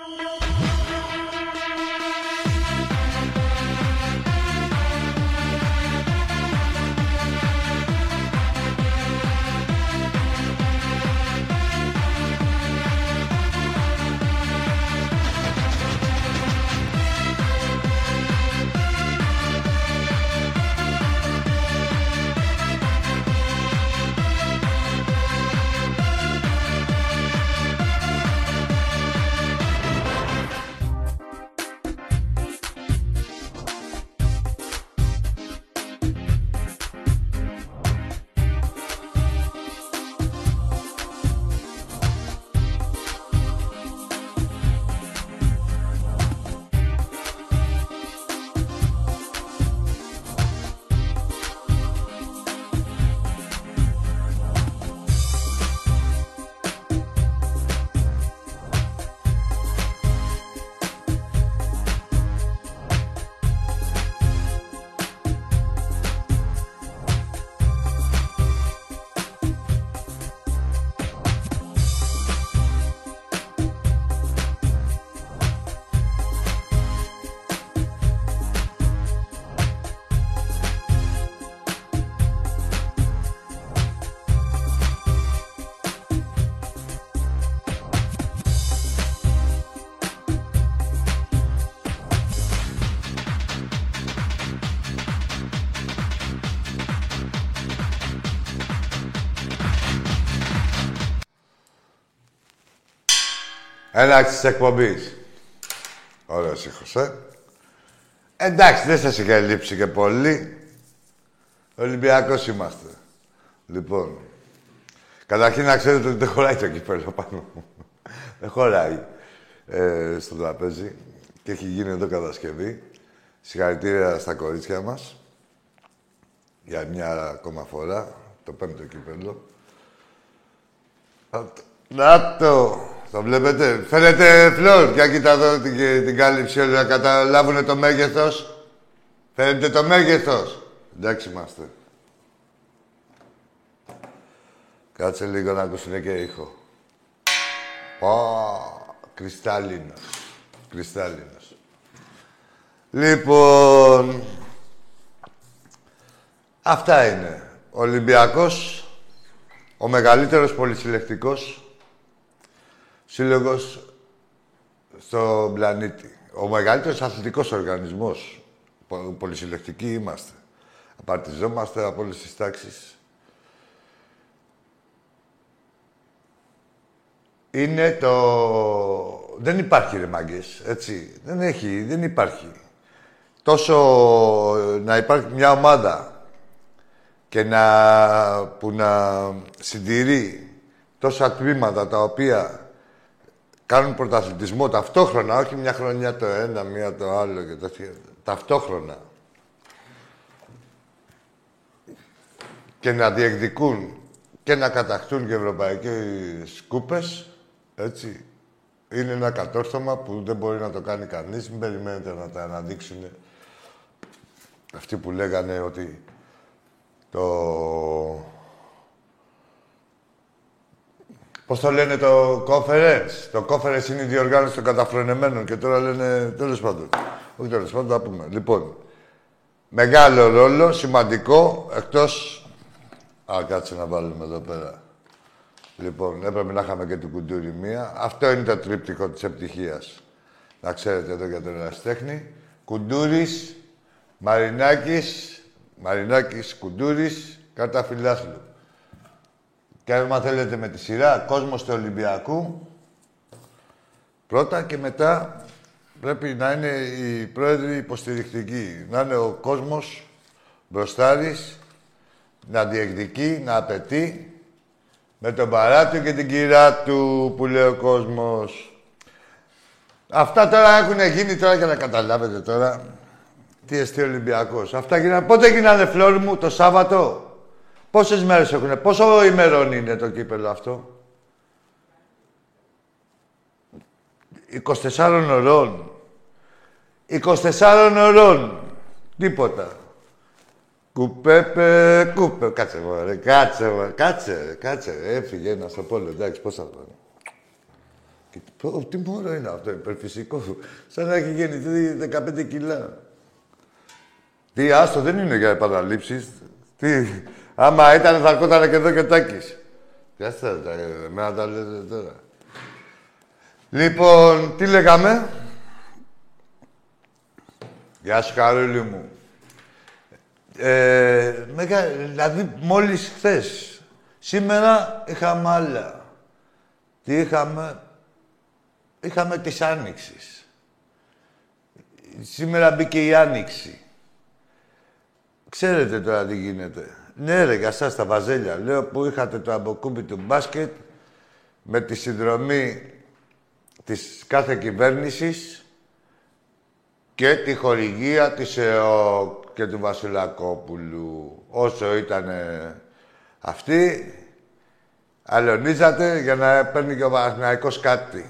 No, no. Έναξη της εκπομπής. Ωραίο ήχο, ε. Εντάξει, δεν σας είχε λείψει και πολύ. Ολυμπιακός είμαστε. Λοιπόν. Καταρχήν να ξέρετε ότι δεν χωράει το κύπελο πάνω μου. δεν χωράει ε, στο τραπέζι. Και έχει γίνει εδώ κατασκευή. Συγχαρητήρια στα κορίτσια μας. Για μια ακόμα φορά. Το πέμπτο κύπελο. Να το! Το βλέπετε; Φαίνεται φλόρ. Για κοίτα εδώ την, την κάλυψη όλοι να καταλάβουν το μέγεθος. Φαίνεται το μέγεθος. Εντάξει είμαστε. Κάτσε λίγο να ακούσουν και ήχο. Πω, κρυστάλλινος. Κρυστάλλινος. Λοιπόν, αυτά είναι. Ο Ολυμπιακός, ο μεγαλύτερος πολυσυλλεκτικός σύλλογος στον πλανήτη. Ο μεγαλύτερος αθλητικός οργανισμός. Πολυσυλλεκτικοί είμαστε. Απαρτιζόμαστε από όλες τις τάξεις. Είναι το... Δεν υπάρχει ρε μάγκες, έτσι. Δεν έχει, δεν υπάρχει. Τόσο να υπάρχει μια ομάδα και να, που να συντηρεί τόσα τμήματα τα οποία κάνουν πρωταθλητισμό ταυτόχρονα, όχι μια χρονιά το ένα, μία το άλλο και τέτοια. Ταυτόχρονα. Και να διεκδικούν και να κατακτούν και ευρωπαϊκές κούπες, έτσι. Είναι ένα κατόρθωμα που δεν μπορεί να το κάνει κανείς. Μην περιμένετε να τα αναδείξουν αυτοί που λέγανε ότι το Πώς το λένε το conference; Το conference είναι η διοργάνωση των καταφρονεμένων και τώρα λένε τέλος πάντων. Όχι τέλος πάντων, θα πούμε. Λοιπόν, μεγάλο ρόλο, σημαντικό, εκτό. Α, κάτσε να βάλουμε εδώ πέρα. Λοιπόν, έπρεπε να είχαμε και την κουντούρη μία. Αυτό είναι το τρίπτυχο της επιτυχίας. Να ξέρετε εδώ για τον ερασιτέχνη. Κουντούρης, Μαρινάκης, Μαρινάκης Κουντούρης, κάρτα φιλάθλου. Και άμα θέλετε με τη σειρά, κόσμος του Ολυμπιακού, πρώτα και μετά πρέπει να είναι οι πρόεδροι υποστηρικτικοί. Να είναι ο κόσμος μπροστάρης, να διεκδικεί, να απαιτεί, με τον παράτιο και την κυρά του που λέει ο κόσμος. Αυτά τώρα έχουν γίνει τώρα για να καταλάβετε τώρα τι εστί Ολυμπιακός. Αυτά γίνανε, πότε γίνανε φλόρ μου, το Σάββατο; Πόσες μέρες έχουν, πόσο ημερών είναι το κύπελο αυτό; 24 ωρών. 24 ωρών. Τίποτα. Κουπέπε, κούπε. Κάτσε μωρέ, κάτσε μωρέ, κάτσε, κάτσε. Έφυγε ένας στο πόλο, εντάξει, πώς θα το Και πω, τι μωρό είναι αυτό, υπερφυσικό. Σαν να έχει γεννηθεί 15 κιλά. Τι, άστο, δεν είναι για επαναλήψεις. Τι, άμα ήταν θα έρχονταν και εδώ και τάκης. Τι άστα, εμένα τα λέτε τώρα. Λοιπόν, τι λέγαμε; Γεια σου, Καρούλη μου. Ε, μεγα, δηλαδή, μόλις χθες. Σήμερα είχαμε άλλα. Τι είχαμε; Είχαμε της Άνοιξης. Σήμερα μπήκε η Άνοιξη. Ξέρετε τώρα τι γίνεται. Ναι ρε, για σας τα βαζέλια. Λέω που είχατε το αμποκούμπι του μπάσκετ με τη συνδρομή της κάθε κυβέρνησης και τη χορηγία της ΕΟΚ και του Βασιλακόπουλου. Όσο ήταν αυτή, αλωνίζατε για να παίρνει και ο Παναθηναϊκός κάτι.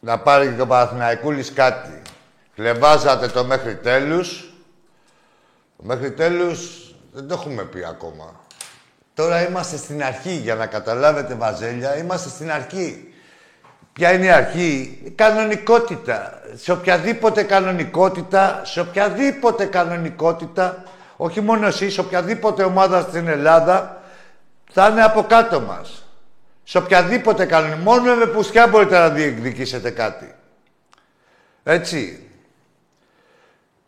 Να πάρει και ο Παναθηναϊκούλης κάτι. Κλεβάζατε το μέχρι τέλους. Το μέχρι τέλους δεν το έχουμε πει ακόμα. Τώρα είμαστε στην αρχή, για να καταλάβετε βαζέλια, είμαστε στην αρχή. Ποια είναι η αρχή, η κανονικότητα. Σε οποιαδήποτε κανονικότητα, σε οποιαδήποτε κανονικότητα, όχι μόνο εσείς, σε οποιαδήποτε ομάδα στην Ελλάδα, θα είναι από κάτω μας. Σε οποιαδήποτε κανονικότητα, μόνο με πουστιά μπορείτε να διεκδικήσετε κάτι. Έτσι.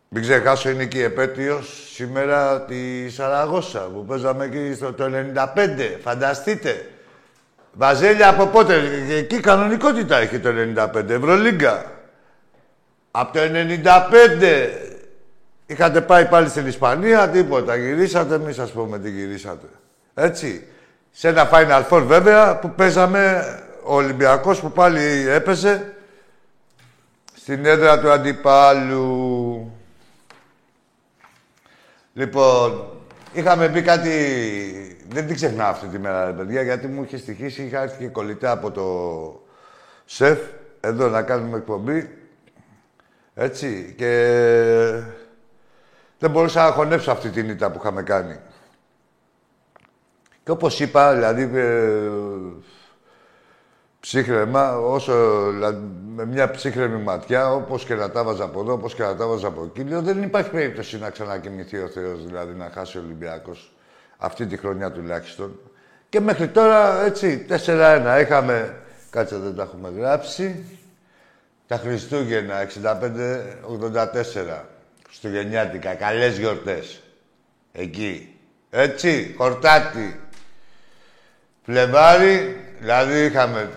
Μην ξεχάσω, είναι και η επέτειος σήμερα τη Σαραγώσα που παίζαμε εκεί στο το 95. Φανταστείτε. Βαζέλια από πότε. Εκεί κανονικότητα έχει το 95. Ευρωλίγκα. Από το 95 είχατε πάει πάλι στην Ισπανία, τίποτα. Γυρίσατε, μη σας πούμε τι γυρίσατε. Έτσι. Σε ένα Final Four βέβαια που παίζαμε ο Ολυμπιακός που πάλι έπεσε στην έδρα του αντιπάλου. Λοιπόν, είχαμε πει κάτι... Δεν την ξεχνάω αυτή τη μέρα, παιδιά, γιατί μου είχε στοιχήσει, είχα έρθει και κολλητά από το σεφ, εδώ να κάνουμε εκπομπή. Έτσι, και δεν μπορούσα να χωνέψω αυτή την ήττα που είχαμε κάνει. Και όπως είπα, δηλαδή, ε, ψύχρεμα, όσο, με μια ψύχρεμη ματιά, όπως και να τα βάζα από εδώ, όπως και να τα βάζα από εκεί, λέω, δεν υπάρχει περίπτωση να ξανακοιμηθεί ο Θεός, δηλαδή να χάσει ο Ολυμπιακός αυτή τη χρονιά τουλάχιστον. Και μέχρι τώρα, έτσι, 4-1. Είχαμε, κάτσε δεν τα έχουμε γράψει, τα Χριστούγεννα, 65-84. Χριστουγεννιάτικα, καλές γιορτές. Εκεί. Έτσι, χορτάτι. Φλεβάρι, δηλαδή είχαμε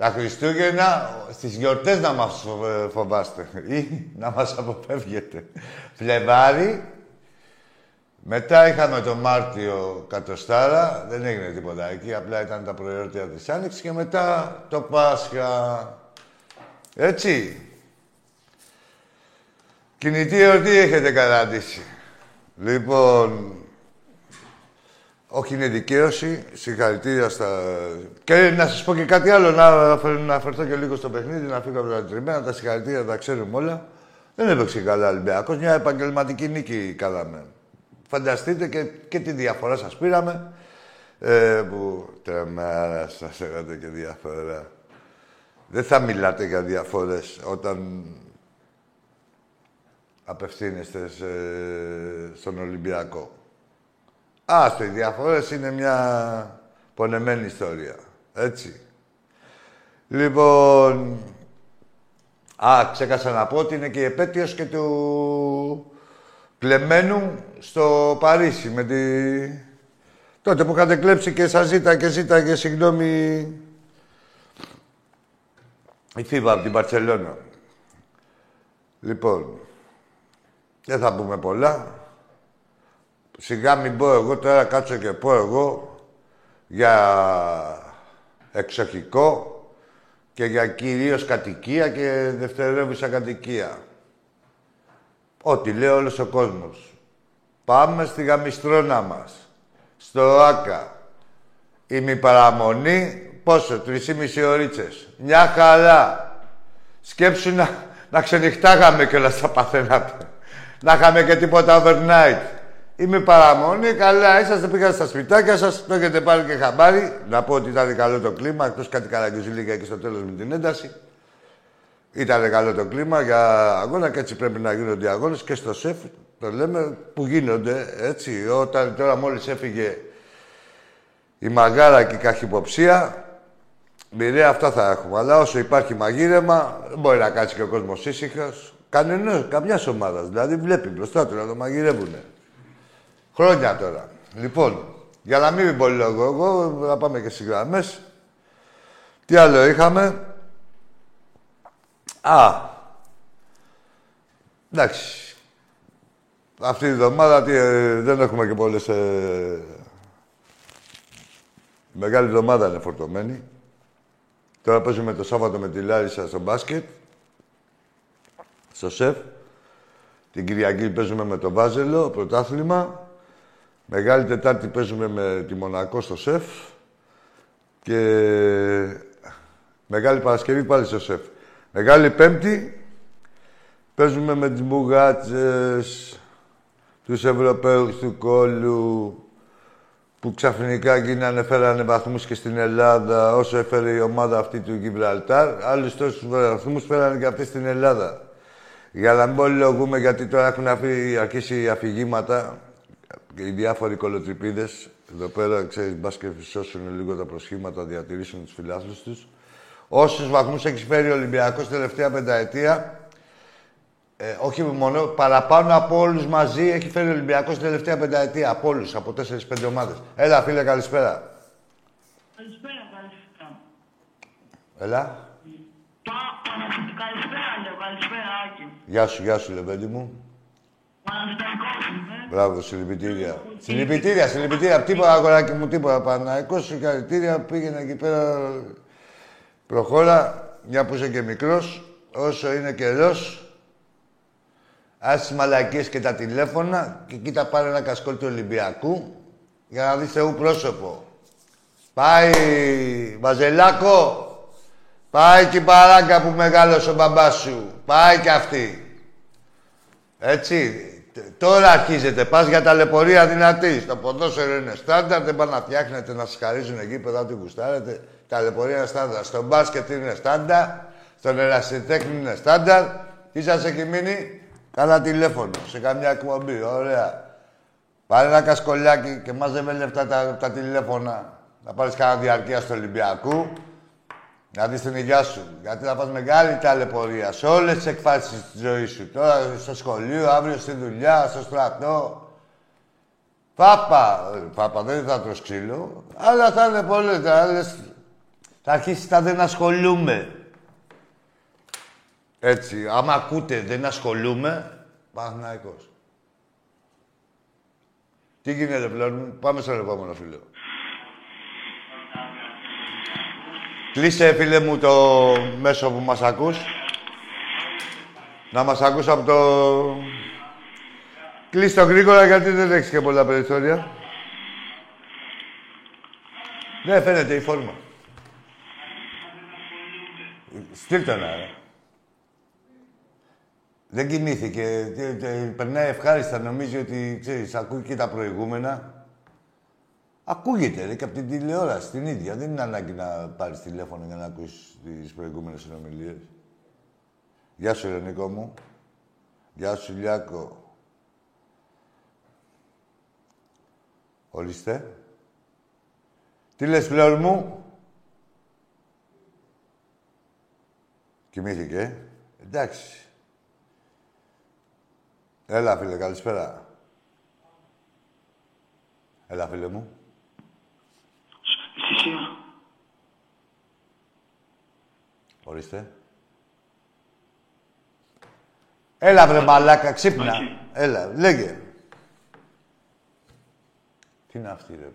τα Χριστούγεννα στις γιορτές να μας φοβάστε ή να μας αποφεύγετε. Φλεβάρι, μετά είχαμε το Μάρτιο κατοστάρα, δεν έγινε τίποτα εκεί, απλά ήταν τα προϊόντα της Άνοιξης και μετά το Πάσχα. Έτσι. Κινητή εορτή έχετε καταντήσει. Λοιπόν, όχι, είναι δικαίωση. Συγχαρητήρια στα... Και να σας πω και κάτι άλλο, να, να αφαιρθώ και λίγο στο παιχνίδι, να φύγω από τα τριμμένα. Τα συγχαρητήρια τα ξέρουμε όλα. Δεν έπαιξε καλά ο Ολυμπιακός. Μια επαγγελματική νίκη κάναμε. Φανταστείτε και, και τη διαφορά σας πήραμε. Ε, που τρεμάρα σας έγατε και διαφορά. Δεν θα μιλάτε για διαφορές όταν απευθύνεστε στον Ολυμπιακό. Άστο, οι διαφορές είναι μια πονεμένη ιστορία. Έτσι. Λοιπόν... Α, ξέχασα να πω ότι είναι και η επέτειος και του κλεμμένου στο Παρίσι με τη... Τότε που είχατε κλέψει και σας ζήτα και ζήτα και συγγνώμη η Φίβα από την Παρσελώνα. Λοιπόν, δεν θα πούμε πολλά. Σιγά μην πω εγώ τώρα, κάτσω και πω εγώ για εξοχικό και για κυρίως κατοικία και δευτερεύουσα κατοικία. Ό,τι λέει όλος ο κόσμος. Πάμε στη γαμιστρώνα μας. Στο ΆΚΑ. Η μη παραμονή, πόσο, τρεις ή μισή ωρίτσες. Μια χαρά. Σκέψου να, να ξενυχτάγαμε κιόλας τα παθαίνατε. Να είχαμε και τίποτα overnight. Είμαι παραμονή, καλά είσαστε, πήγατε στα σπιτάκια σας, το έχετε πάρει και χαμπάρι. Να πω ότι ήταν καλό το κλίμα, εκτός κάτι καραγκιουζιλίκια και στο τέλος με την ένταση. Ήταν καλό το κλίμα για αγώνα και έτσι πρέπει να γίνονται οι αγώνες και στο σεφ, το λέμε, που γίνονται έτσι. Όταν τώρα μόλις έφυγε η μαγάρα και η καχυποψία, μοιραία αυτά θα έχουμε. Αλλά όσο υπάρχει μαγείρεμα, δεν μπορεί να κάτσει και ο κόσμος ήσυχος. Κανένα, καμιάς ομάδας. Δηλαδή βλέπει μπροστά του να το μαγειρεύουνε. Χρόνια τώρα. Λοιπόν, για να μην πολύ λόγο εγώ, να πάμε και στις γραμμές. Τι άλλο είχαμε; Α, εντάξει. Αυτή η εβδομάδα τι, ε, δεν έχουμε και πολλές... Ε, μεγάλη εβδομάδα είναι φορτωμένη. Τώρα παίζουμε το Σάββατο με τη Λάρισα στο μπάσκετ. Στο σεφ. Την Κυριακή παίζουμε με το Βάζελο, πρωτάθλημα. Μεγάλη Τετάρτη παίζουμε με τη Μονακό στο ΣΕΦ και Μεγάλη Παρασκευή πάλι στο ΣΕΦ. Μεγάλη Πέμπτη παίζουμε με τις Μπουγάτσες, τους Ευρωπαίους του Κόλλου, που ξαφνικά γίνανε, φέρανε βαθμούς και στην Ελλάδα, όσο έφερε η ομάδα αυτή του Γιβραλτάρ, άλλους τόσους βαθμούς φέρανε και αυτοί στην Ελλάδα. Για να μην πολυλογούμε, γιατί τώρα έχουν αρχίσει αφηγήματα, οι διάφοροι κολοτριπίδες εδώ πέρα, ξέρεις, μπας και φυσώσουν λίγο τα προσχήματα, διατηρήσουν του φιλάθλου τους. Όσους βαθμούς έχει φέρει ο Ολυμπιακός τελευταία πενταετία, ε, όχι μόνο, παραπάνω από όλους μαζί έχει φέρει ο Ολυμπιακός τελευταία πενταετία. Από όλους, από 4-5 ομάδες. Έλα, φίλε, καλησπέρα. Καλησπέρα, καλησπέρα. Έλα. Καλησπέρα, λέω. Καλησπέρα, Άκη. Γεια σου, γεια σου, λεβέντι μου. Μπράβο, συλληπιτήρια. Συλληπιτήρια, συλληπιτήρια. Τίποτα, αγοράκι μου, τίποτα. Παναϊκό, συγχαρητήρια. Πήγαινε εκεί πέρα. Προχώρα, μια που είσαι και μικρός, όσο είναι καιρός. Άσε τις μαλακίες και τα τηλέφωνα και κοίτα πάρε ένα κασκόλ του Ολυμπιακού για να δεις Θεού πρόσωπο. Πάει, Βαζελάκο. Πάει και η παράγκα που μεγάλωσε ο μπαμπάς σου. Πάει και αυτή. Έτσι. Τώρα αρχίζετε. Πας για ταλαιπωρία δυνατή. Στο ποδόσφαιρο είναι στάνταρ. Δεν πάνε να φτιάχνετε να σας χαρίζουν εκεί πέρα ό,τι γουστάρετε. Ταλαιπωρία είναι στάνταρ. Στο μπάσκετ είναι στάνταρ. Στον ερασιτέχνη είναι στάνταρ. Τι σας έχει μείνει; Καλά τηλέφωνο. Σε καμιά εκπομπή. Ωραία. Πάρε ένα κασκολιάκι και μάζευε λεφτά τα, τα τηλέφωνα. Να πάρεις κανένα διαρκεία στο Ολυμπιακού. Να δεις την υγειά σου. Γιατί θα πας μεγάλη ταλαιπωρία σε όλες τις εκφάσεις της ζωής σου. Τώρα στο σχολείο, αύριο στη δουλειά, στο στρατό. Πάπα. Πάπα δεν θα το ξύλο. Αλλά θα είναι πολύ. Θα, θα αρχίσεις να δεν ασχολούμαι. Έτσι. Άμα ακούτε δεν ασχολούμαι, Παναθηναϊκός. Τι γίνεται πλέον. Πάμε στον επόμενο φίλο. Κλείσε, φίλε μου, το μέσο που μας ακούς. Να μας ακούς από το... Κλείσε το γρήγορα, γιατί δεν έχεις και πολλά περιθώρια. Ναι, φαίνεται η φόρμα. Στείλτε να, ρε. Δεν κοιμήθηκε. Περνάει ευχάριστα. Νομίζει ότι, ξέρεις, ακούει και τα προηγούμενα. Ακούγεται ρε, και από την τηλεόραση την ίδια. Δεν είναι ανάγκη να πάρεις τηλέφωνο για να ακούσεις τις προηγούμενες συνομιλίες. Γεια σου, Ρενικό μου. Γεια σου, Λιάκο. Ορίστε. Τι λες, φλόρ μου; Κοιμήθηκε, ε. Εντάξει. Έλα, φίλε, καλησπέρα. Έλα, φίλε μου. Ορίστε. Έλα βρε μαλάκα, ξύπνα. Έλα, λέγε. Τι είναι αυτή ρε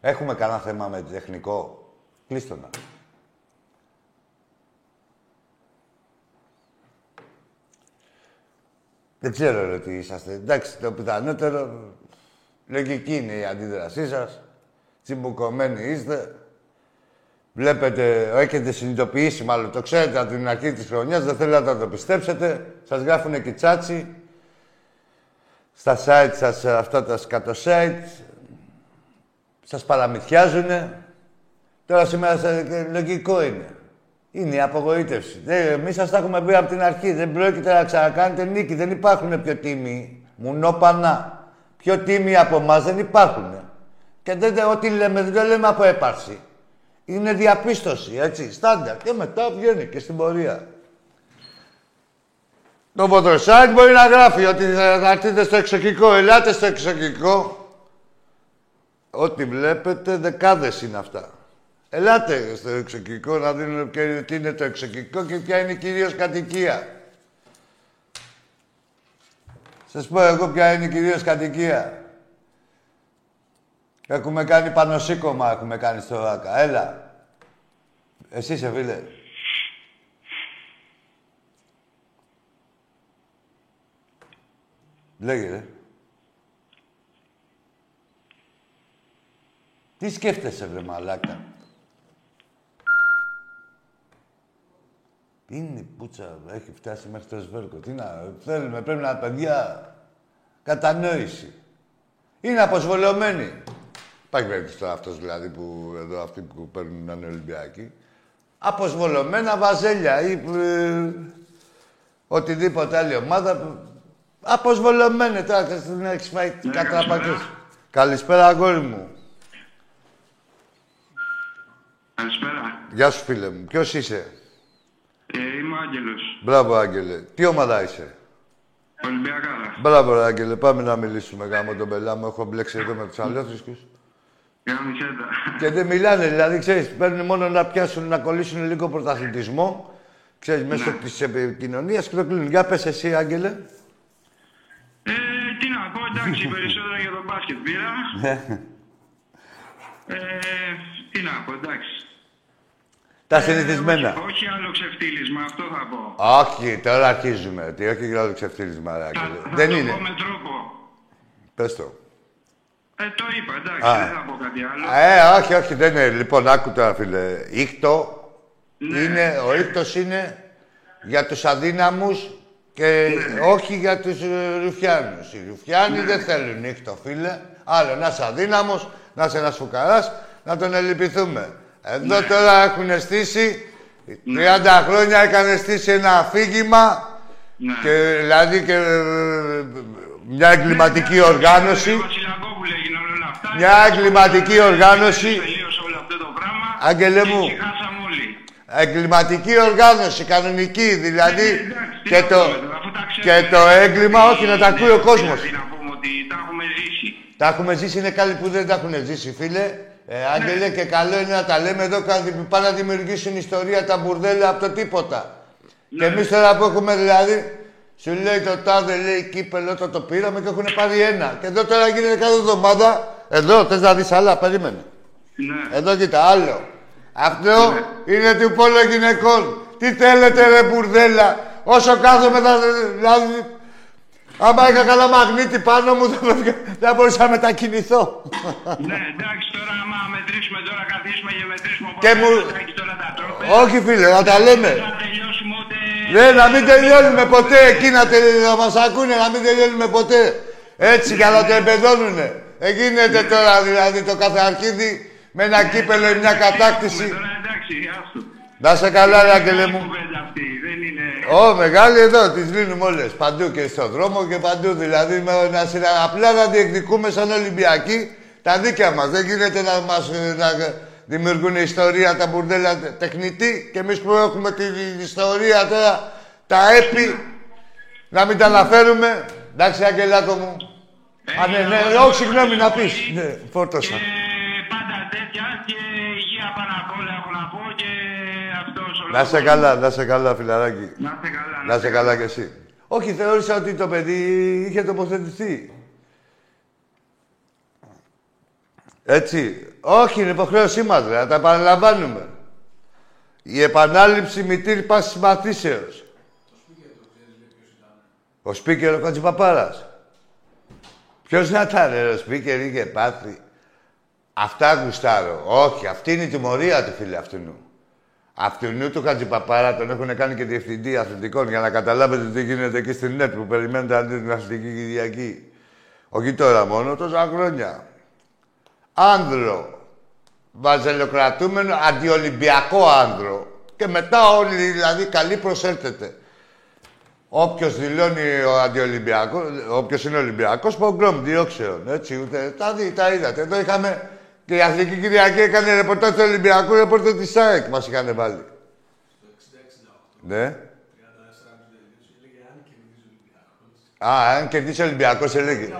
Έχουμε κανένα θέμα με τεχνικό; Κλείστο να. Δεν ξέρω ρε τι είσαστε. Εντάξει, το πιθανότερο λογική είναι η αντίδρασή σας. Τσιμπουκωμένοι είστε. Βλέπετε, έχετε συνειδητοποιήσει μάλλον, το ξέρετε από την αρχή της χρονιάς, δεν θέλετε να το πιστέψετε. Σας γράφουν και τσάτσι. στα site σας, αυτά τα σκατο site, σας παραμυθιάζουνε. Τώρα σήμερα σε- λογικό είναι. Είναι η απογοήτευση. Δεν, εμείς σας τα έχουμε πει από την αρχή. Δεν πρόκειται να ξανακάνετε νίκη. Δεν υπάρχουν πιο τίμοι. Μουνόπανα. Πιο τίμοι από εμάς δεν υπάρχουν. Και δεν, δεν- ό,τι λέμε δεν το λέμε από έπαρση. Είναι διαπίστωση, έτσι, στάνταρ. Και μετά βγαίνει και στην πορεία. Το Photoshop μπορεί να γράφει ότι θα θα έρθετε στο εξοχικό. Ελάτε στο εξοχικό. Ό,τι βλέπετε, δεκάδες είναι αυτά. Ελάτε στο εξοχικό να δίνουμε ποιο- τι είναι το εξοχικό και ποια είναι κυρίως κατοικία. Σας πω εγώ ποια είναι κυρίως κατοικία. Έχουμε κάνει πανοσύκωμα, έχουμε κάνει στο ΆΚΑ. Έλα. Εσύ είσαι, φίλε. Λέγε, ρε. Τι σκέφτεσαι, βρε μαλάκα. Είναι η πουτσα, έχει φτάσει μέχρι το σβέρκο. Τι να, θέλουμε, πρέπει να παιδιά κατανόηση. Είναι αποσβολωμένοι. Υπάρχει περίπτωση τώρα αυτός δηλαδή που εδώ αυτοί που παίρνουν να είναι Ολυμπιακοί. Αποσβολωμένα βαζέλια ή ε, οτιδήποτε άλλη ομάδα. που- Αποσβολωμένοι τώρα και στην έχεις φάει Ναι, κατραπακές. καλησπέρα. Καλησπέρα, αγόρι μου. Καλησπέρα. Γεια σου, φίλε μου. Ποιος είσαι; Ε, είμαι ο Άγγελος. Μπράβο, Άγγελε. Τι ομάδα είσαι; Ολυμπιακάρα. Μπράβο, ρε, Άγγελε. Πάμε να μιλήσουμε γάμο τον πελά μου. Έχω μπλέξει εδώ με τους αλλιώθρησκους. Γαμισέτα. Και δεν μιλάνε, δηλαδή, ξέρεις, παίρνουν μόνο να πιάσουν, να κολλήσουν λίγο πρωταθλητισμό, ξέρεις, μέσω της επικοινωνίας και το κλείνουν. Για πες εσύ, Άγγελε. Ε, τι να πω, εντάξει, περισσότερα για τον μπάσκετ πήρα. Ε, τι να πω, εντάξει. Τα συνηθισμένα. Ε, όχι, όχι άλλο ξεφτύλισμα, αυτό θα πω. Όχι, τώρα αρχίζουμε. Τι, όχι για άλλο ξεφτύλισμα, ρε, Θα, Άγγελε. θα Δεν το είναι. πω με τρόπο. Πες το. Ε, το είπα, εντάξει, Α. δεν θα πω κάτι άλλο. Ε, όχι, όχι, δεν είναι. Λοιπόν, άκου τώρα, φίλε. Ήχτο Ναι. είναι, ο ήχτος είναι για τους αδύναμους και Ναι. όχι για τους ε, ρουφιάνους. Οι ρουφιάνοι δεν θέλουν ήχτο, φίλε. Άλλο, να είσαι αδύναμος, να είσαι ένας φουκαράς, να τον ελυπηθούμε. Εδώ Ναι. τώρα έχουν στήσει, 30 χρόνια έκανε στήσει ένα αφήγημα Ναι. και δηλαδή και ε, μια εγκληματική οργάνωση. Μια εγκληματική οργάνωση. Τελείωσε όλο αυτό το πράγμα. Άγγελε και μου. ησυχάσαμε όλοι. Εγκληματική οργάνωση, κανονική, δηλαδή. Ε, εντάξει, τι και, να το, πούμε τώρα, αφού τα και ξέρουμε. το έγκλημα, όχι, να τα ακούει ο κόσμος. Δηλαδή να πούμε ότι τα έχουμε ζήσει. Τα έχουμε ζήσει, είναι καλοί που δεν τα έχουν ζήσει, φίλε. Ε, Άγγελε, και καλό είναι να τα λέμε εδώ, κα- πάνε να δημιουργήσουν ιστορία τα μπουρδέλα από το τίποτα. Και εμείς τώρα που έχουμε δηλαδή, σου λέει το τάδε, λέει κύπελο, το το πήραμε και έχουν πάρει ένα. Και εδώ τώρα γίνεται κάθε εβδομάδα. Εδώ, θες να δεις άλλα, περίμενε. Ναι. Εδώ κοίτα, άλλο. Αυτό είναι του πόλο γυναικών. Τι θέλετε ρε μπουρδέλα. Όσο κάθομαι θα... Δηλαδή... Άμα είχα καλά μαγνήτη πάνω μου θα, θα μπορούσα να μετακινηθώ. ναι, εντάξει, τώρα άμα μετρήσουμε τώρα, καθίσουμε και μετρήσουμε Και πόσα μου- λεπτάκι τώρα τα τρόπια. Όχι φίλε, να τα λέμε. Δεν θα τελειώσουμε ούτε... Ναι, να μην τελειώνουμε ποτέ. Εκεί να, τε... να μας ακούνε, να μην τελειώνουμε ποτέ. Έτσι για να το εμπεδώνουνε. Ε, γίνεται τώρα δηλαδή το κάθε αρχίδι με ένα κύπελο ή μια κατάκτηση. Τώρα εντάξει, άστο. Να σε καλά, ρε Άγγελε μου. Κουβέντα αυτή, δεν είναι... Ω, μεγάλη εδώ, τις λύνουμε όλες. Παντού και στον δρόμο και παντού. Δηλαδή, με, να, συνα- απλά να διεκδικούμε σαν Ολυμπιακοί τα δίκαια μας. Δεν γίνεται να μας ε, να δημιουργούν ιστορία τα μπουρδέλα τε- τεχνητή και εμείς που έχουμε την ιστορία τώρα, τα έπι, να μην τα αναφέρουμε. Εντάξει, Αγγελάκο μου. Α, ναι, ναι, όχι, συγγνώμη, να πεις. Ναι, φόρτωσα. Και πάντα τέτοια και υγεία πάνω απ' όλα έχω να πω και αυτός ο Να σε καλά, να σε καλά, φιλαράκι. Να είστε καλά. Να είσαι καλά κι εσύ. Όχι, θεώρησα ότι το παιδί είχε τοποθετηθεί. Έτσι. Όχι, είναι υποχρέωσή μας, ρε, να τα επαναλαμβάνουμε. Η επανάληψη μητήρ πάσης μαθήσεως. Ο σπίκερ ο Κατσιπαπάρας. Ποιος να ήταν, ρε, ο σπίκερ είχε πάθει. Αυτά γουστάρω. Όχι, αυτή είναι η τιμωρία του φίλε αυτού. Αυτού του Χατζηπαπάρα τον έχουν κάνει και διευθυντή αθλητικών για να καταλάβετε τι γίνεται εκεί στην ΝΕΤ που περιμένετε αντί την αθλητική Κυριακή. Όχι τώρα μόνο, τόσα χρόνια. Άνδρο. Βαζελοκρατούμενο, αντιολυμπιακό άνδρο. Και μετά όλοι, δηλαδή, καλοί προσέλθετε. Όποιος δηλώνει ο αντιολυμπιακός, όποιος είναι Ολυμπιακός, πογκρόμ, διώξεων, έτσι, ούτε, τα, δει, τα είδατε. Εδώ είχαμε και η Αθλητική Κυριακή έκανε ρεπορτάζ του Ολυμπιακού, ρεπορτάζ της ΣΑΕΚ μας είχαν βάλει. Ναι. Α, αν κερδίσει ο Ολυμπιακός, έλεγε.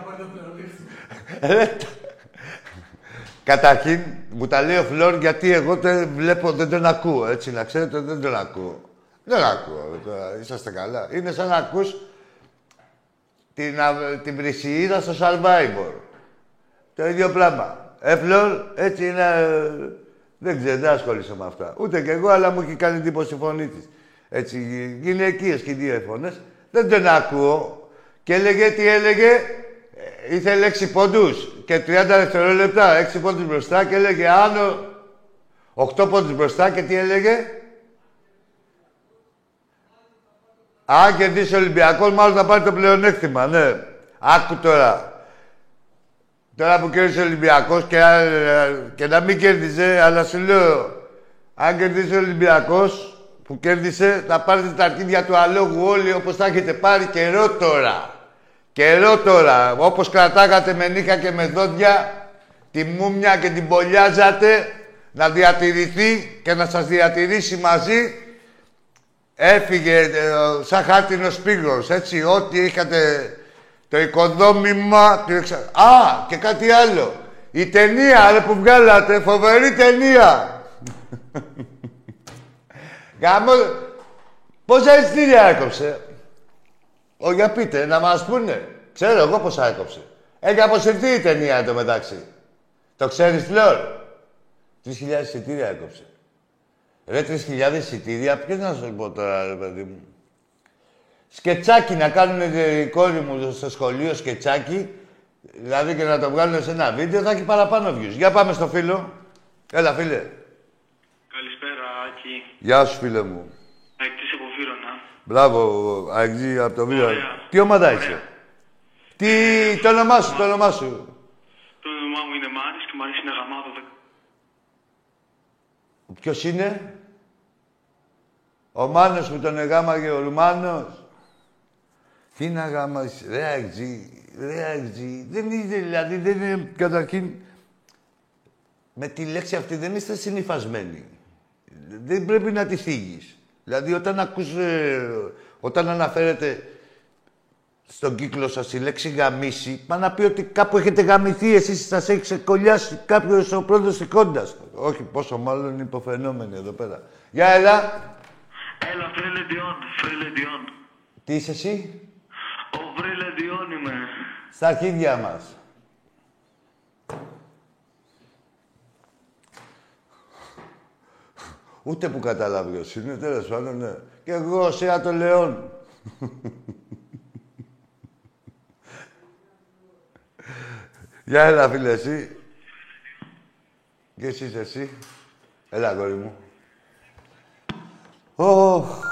Καταρχήν, μου τα λέει ο Φλόρ γιατί εγώ δεν βλέπω, δεν τον ακούω. Έτσι, να ξέρετε, δεν τον ακούω. Δεν ακούω. Τώρα, είσαστε καλά. Είναι σαν να ακούς την, α- την Βρυσιίδα στο Survivor. Το ίδιο πράγμα. Ε, Φλόρ, έτσι είναι... ε, Δεν ξέρω, δεν ασχολείσαι με αυτά. Ούτε κι εγώ, αλλά μου έχει κάνει εντύπωση η φωνή της. Έτσι, γυ- γυναικείες και οι δύο φωνές. Δεν τον ακούω. Και έλεγε, τι έλεγε, ε, ήθελε 6 πόντους και 30 δευτερόλεπτα, 6 πόντους μπροστά και έλεγε άνω 8 πόντους μπροστά και τι έλεγε; Αν κερδίσει ο Ολυμπιακός, μάλλον θα πάρει το πλεονέκτημα, ναι. Άκου τώρα. Τώρα που κέρδισε ο Ολυμπιακός και, ε, και να μην κέρδιζε, αλλά σου λέω, αν κερδίσει ο Ολυμπιακός που κέρδισε, θα πάρετε τα αρχίδια του αλόγου όλοι όπως τα έχετε πάρει καιρό τώρα. Καιρό τώρα. Όπως κρατάγατε με νύχα και με δόντια, τη μούμια και την πολιάζατε, να διατηρηθεί και να σας διατηρήσει μαζί, Έφυγε ε, σαν χάρτινος πύργος, έτσι, ό,τι είχατε το οικοδόμημα... το εξα- Α, και κάτι άλλο. Η ταινία ρε, που βγάλατε, φοβερή ταινία. Γάμο... Πόσα εισιτήρια έκοψε. Ω, για πείτε, να μας πούνε. Ξέρω εγώ πόσα έκοψε. Έχει αποσυρθεί η ταινία εν τω μεταξύ. Το ξέρεις, Φλόρ. 3.000 εισιτήρια έκοψε. Ρε, 3.000 εισιτήρια, ποιος να σου πω τώρα, ρε παιδί μου. Σκετσάκι να κάνουν ε, η κόρη μου στο σχολείο, σκετσάκι, δηλαδή και να το βγάλουν σε ένα βίντεο, θα έχει παραπάνω views. Για πάμε στο φίλο. Έλα, φίλε. Καλησπέρα, Άκη. Γεια σου, φίλε μου. Ακτής από Βύρονα. Μπράβο, Αγγλί, από το βίντεο. Ωραία. Τι ομάδα Ωραία. είσαι. Τι, το όνομά σου, το όνομά σου. Το όνομά μου είναι Μάρης και μου αρέσει να γαμάδο δε- Ποιος είναι; Ο Μάνος που τον εγάμαγε ο Ρουμάνος. Τι να γάμας, ρε Αγγλί, ρε Αγγλί. Δεν είναι, δηλαδή, δεν είναι, καταρχήν, με τη λέξη αυτή δεν είστε συνυφασμένοι. Δεν πρέπει να τη θίγεις. Δηλαδή, όταν ακούς, ε, όταν αναφέρετε στον κύκλο σας η λέξη γαμίσει, μα να πει ότι κάπου έχετε γαμηθεί, εσείς σας έχει ξεκολλιάσει κάποιος ο πρώτος σηκώντας. Όχι, πόσο μάλλον είναι υποφαινόμενοι εδώ πέρα. Για έλα. Έλα, Βρέλε Διόν, Βρέλε Διόν. Τι είσαι εσύ; Ο Βρέλε Διόν είμαι. Στα αρχίδια μας. Ούτε που καταλάβει ποιος είναι, τέλος πάντων, ναι. Και εγώ, σε το Λεόν. Για έλα, φίλε, εσύ. Και εσύ είσαι εσύ. Έλα, κόρη μου. Ωχ.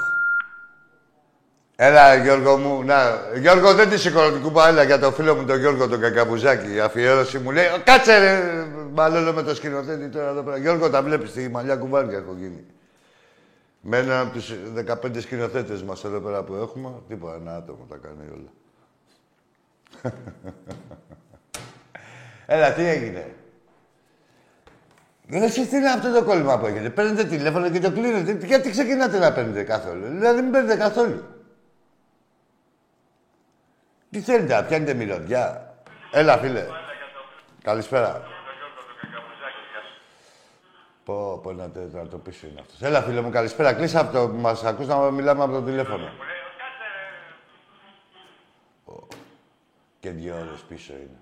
Έλα, Γιώργο μου. Να, Γιώργο, δεν τη σηκώνω την κούπα. Έλα για το φίλο μου τον Γιώργο τον Κακαμπουζάκη. Η αφιέρωση μου λέει: Κάτσε ρε, μάλλον με το σκηνοθέτη τώρα εδώ πέρα. Γιώργο, τα βλέπεις τη μαλλιά κουβάρια έχω γίνει. Με έναν από τους 15 σκηνοθέτες μας εδώ πέρα που έχουμε, τίποτα, ένα άτομο τα κάνει όλα. Έλα, τι έγινε; Δεν εσείς τι είναι αυτό το κόλλημα που έχετε. Παίρνετε τηλέφωνο και το κλείνετε. Γιατί ξεκινάτε να παίρνετε καθόλου. Δηλαδή μην παίρνετε καθόλου. Τι θέλετε, να πιάνετε μυρωδιά. Έλα, φίλε. Καλησπέρα. Πω, πω, να, τε- να το πίσω είναι αυτός. Έλα, φίλε μου, καλησπέρα. Κλείσα αυτό που μας ακούς να μιλάμε από το τηλέφωνο. Πω. Και δύο ώρες πίσω είναι.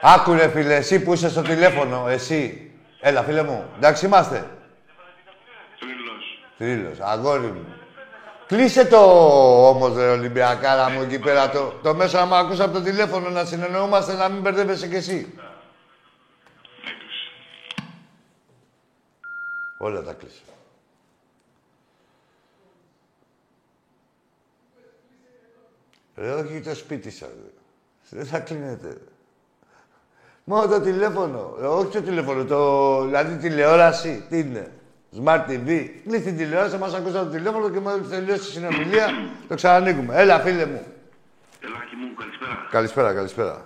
Άκου ρε φίλε, εσύ που είσαι στο τηλέφωνο, εσύ. Έλα, φίλε μου. Εντάξει είμαστε. Τρίλος. Τρίλος, αγόρι μου. Κλείσε το όμως, ρε Ολυμπιακάρα μου, εκεί πέρα το, το μέσο να μ' ακούς από το τηλέφωνο να συνεννοούμαστε, να μην μπερδεύεσαι κι εσύ. Όλα τα κλείσε. Ρε, όχι το σπίτι σας. ρε. Δεν θα κλείνετε. Μόνο το τηλέφωνο. Ε, όχι το τηλέφωνο, το... δηλαδή τηλεόραση. Τι είναι; Smart TV. Κλείς την τηλεόραση, μας ακούσα το τηλέφωνο και μόλις τελειώσει τη συνομιλία, το ξανανοίγουμε. Έλα, φίλε μου. Ελάκη μου, καλησπέρα. Καλησπέρα, καλησπέρα.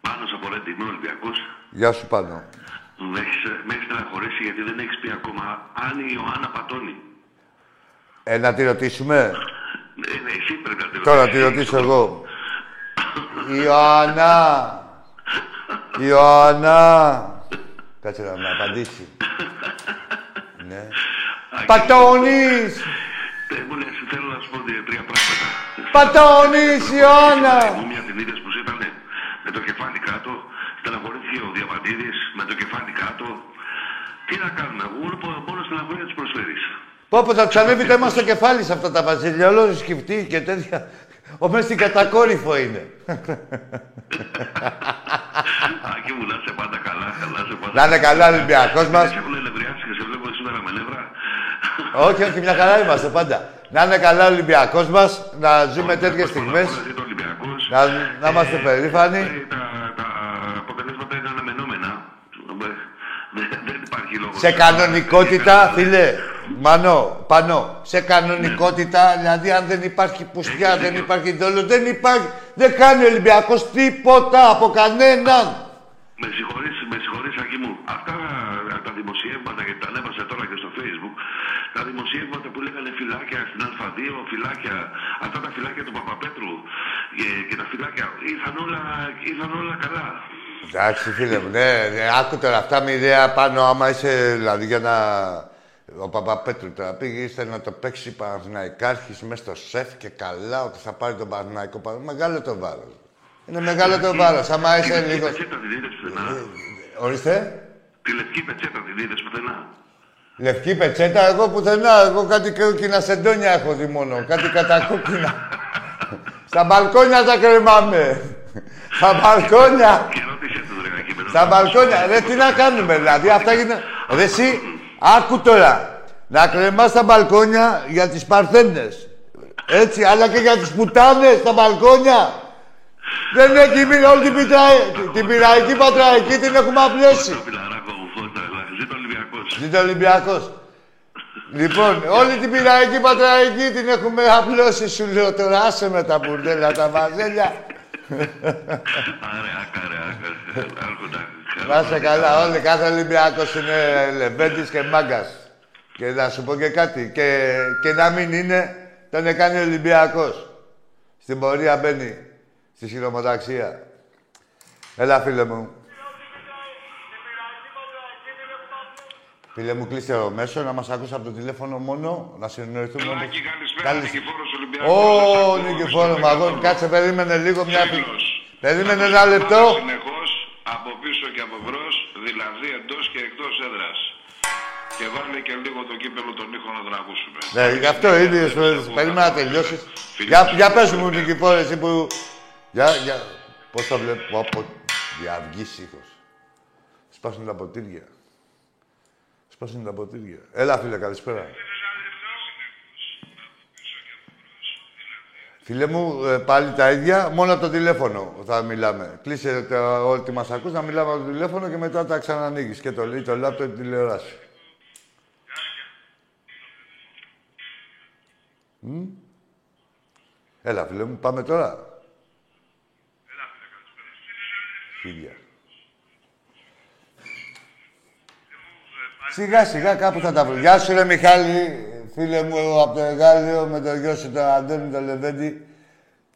Πάνω από ρε είμαι Ολυμπιακός. Γεια σου, πάνω. Με έχεις, με έχεις στεναχωρήσει γιατί δεν έχεις πει ακόμα αν η Ιωάννα πατώνει. Ε, να τη ρωτήσουμε. Ε, ναι, εσύ πρέπει να τη Τώρα ρωτήσεις. τη ρωτήσω εγώ. Ιωάννα. Ιωάννα. Κάτσε να με απαντήσει. Ναι. Πατώνεις. Ε, μου λες, θέλω να σου πω δύο- τρία πράγματα. Πατώνεις, Ιωάννα. Μου μια την είδες που ήταν με το κεφάλι κάτω. Στεναχωρήθηκε ο Διαμαντίδης με το κεφάλι κάτω. Τι να κάνουμε, μόνο, μόνο στεναχωρία τους προσφέρεις. Πω πω θα τους ανέβει το αίμα στο κεφάλι σε αυτά τα βασίλεια. Όλο σκεφτεί και τέτοια. Ο μέσα στην κατακόρυφο είναι. Άκη μου, να είσαι πάντα καλά, καλά σε πάντα. Να είναι καλά ο Ολυμπιακός μας. Σε έχουν ελευριάσει και σε βλέπω σήμερα με νεύρα. όχι, όχι, μια χαρά είμαστε πάντα. Να είναι καλά ο Ολυμπιακός μας, να ζούμε τέτοιες στιγμές, Πολλά ζήτω Ολυμπιακός. να, να είμαστε περήφανοι. Ε, Τα, τα αποτελέσματα είναι αναμενόμενα. Ε, δεν- Δεν υπάρχει λόγος. Σε κανονικότητα, φίλε, Μανώ, πάνω, σε κανονικότητα, δηλαδή αν δεν υπάρχει πουστιά, δεν υπάρχει δόλο, δεν υπάρχει, δεν κάνει ο Ολυμπιακός τίποτα από κανέναν. Με συγχωρείς, με συγχωρείς, Άκη μου. Αυτά τα δημοσιεύματα, γιατί τα ανέβασα τώρα και στο facebook, τα δημοσιεύματα που λέγανε φυλάκια στην Α2, φυλάκια, αυτά τα φυλάκια του Παπαπέτρου και, και τα φυλάκια, ήρθαν όλα, ήρθαν όλα καλά. Εντάξει, φίλε μου, ναι, ναι, άκου τώρα αυτά μοιραία πάνω, άμα είσαι, δηλαδή για να... Ο Παπαπέτρου τώρα πήγε, ήθελε να το παίξει Παναθηναϊκάρχης μέσα στο σεφ και καλά ότι θα πάρει τον Παναθηναϊκό. Πα- Μεγάλο το βάρος. Είναι μεγάλο το βάρος, άμα Τη είσαι λευκή λίγο... πετσέτα την είδες πουθενά. Ορίστε. Τη λευκή πετσέτα την είδες πουθενά. Λευκή πετσέτα, εγώ πουθενά. Εγώ κάτι κόκκινα σεντόνια έχω δει μόνο. Κάτι κατακόκκινα. Στα μπαλκόνια τα κρεμάμε. Στα μπαλκόνια. Και ρώτησε τον Ρεγακή με Στα μπαλκόνια. Ρε, τι να κάνουμε, δηλαδή. Αυτά γίνονται. Ρε, εσύ, άκου τώρα. Να κρεμάς στα μπαλκόνια για τις παρθένες. Έτσι, αλλά και για τις πουτάνες στα μπαλκόνια. Δεν έχει μείνει όλη την, πιτρα- την πειραϊκή πατραϊκή, την έχουμε απλώσει. Το φιλαράκο μου φώτα, αλλά ζήτω Ολυμπιακός. Ζήτω Ολυμπιακός. λοιπόν, όλη την πειραϊκή πατραϊκή την έχουμε απλώσει, σου λέω τώρα. Άσε με τα μπουρδέλα, τα βαζέλια. Άρε, άκα, ρε, άκα. Άρχοντα. Να είσαι καλά, όλοι, κάθε Ολυμπιακός είναι λεβέντης και μάγκας. Και να σου πω και κάτι, και, και να μην είναι, τον κάνει ο Ολυμπιακός. Στην πορεία μπαίνει, στη χειρομοταξία. Έλα, φίλε μου. Φίλε μου, κλείστε το μέσο, να μας ακούσει από το τηλέφωνο μόνο, να συνοηθούμε όμως. Λάκη, καλησπέρα, Καλησ- Νικηφόρος Ολυμπιακός. Ω, Σας ακούω, Νικηφόρο, στο μαγόν, δεκατό. κάτσε, περίμενε λίγο μια... Φίλος. Περίμενε ένα λεπτό. Συνεχώς, από πίσω και από μπρος, δηλαδή εντός και εκτός έδρας. Και βάλε και λίγο το κύπελο τον ήχο να τον ακούσουμε. Ναι, γι' αυτό ίδιο. Περίμενα να τελειώσεις. Φίλοι Για, μας. για πες μου, Νικηφόρε, εσύ που. Για, για. Πώς το βλέπω, από. Διαυγή ήχο. Σπάσουν τα ποτήρια. Σπάσουν τα ποτήρια; Έλα, φίλε, καλησπέρα. Φίλε μου, ε, πάλι τα ίδια, μόνο από το τηλέφωνο θα μιλάμε. Κλείσε το, ό,τι μας ακούς, να μιλάμε από το τηλέφωνο και μετά τα ξανανοίγεις. Και το λέει το λάπτο τη τηλεόραση. Μμ. Έλα, φίλε μου, πάμε τώρα. Χίλια. Σιγά σιγά κάπου θα τα βρω. Γεια σου ρε Μιχάλη, φίλε μου από το Εγάλιο με το γιο σου τον Αντώνη τον Λεβέντη.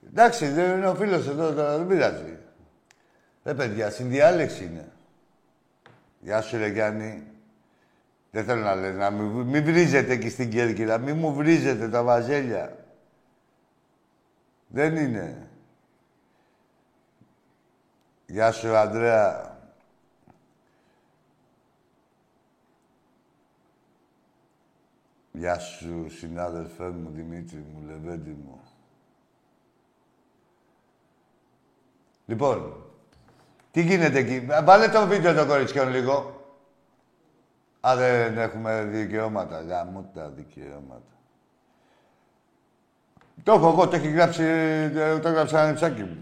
Εντάξει, δεν είναι ο φίλος εδώ τώρα, δεν πειράζει. Ρε παιδιά, συνδιάλεξη είναι. Γεια σου ρε Γιάννη. Δεν θέλω να λέω, να μην, μην βρίζετε εκεί στην Κέρκυρα, μην μου βρίζετε τα βαζέλια. Δεν είναι. Γεια σου, Ανδρέα. Γεια σου, συνάδελφέ μου, Δημήτρη μου, Λεβέντη μου. Λοιπόν, τι γίνεται εκεί; Βάλε το βίντεο των κοριτσιών λίγο. Α, δεν έχουμε δικαιώματα. Γάμω τα δικαιώματα. Το έχω εγώ, το έχει γράψει, το έγραψε ένα νεψάκι μου.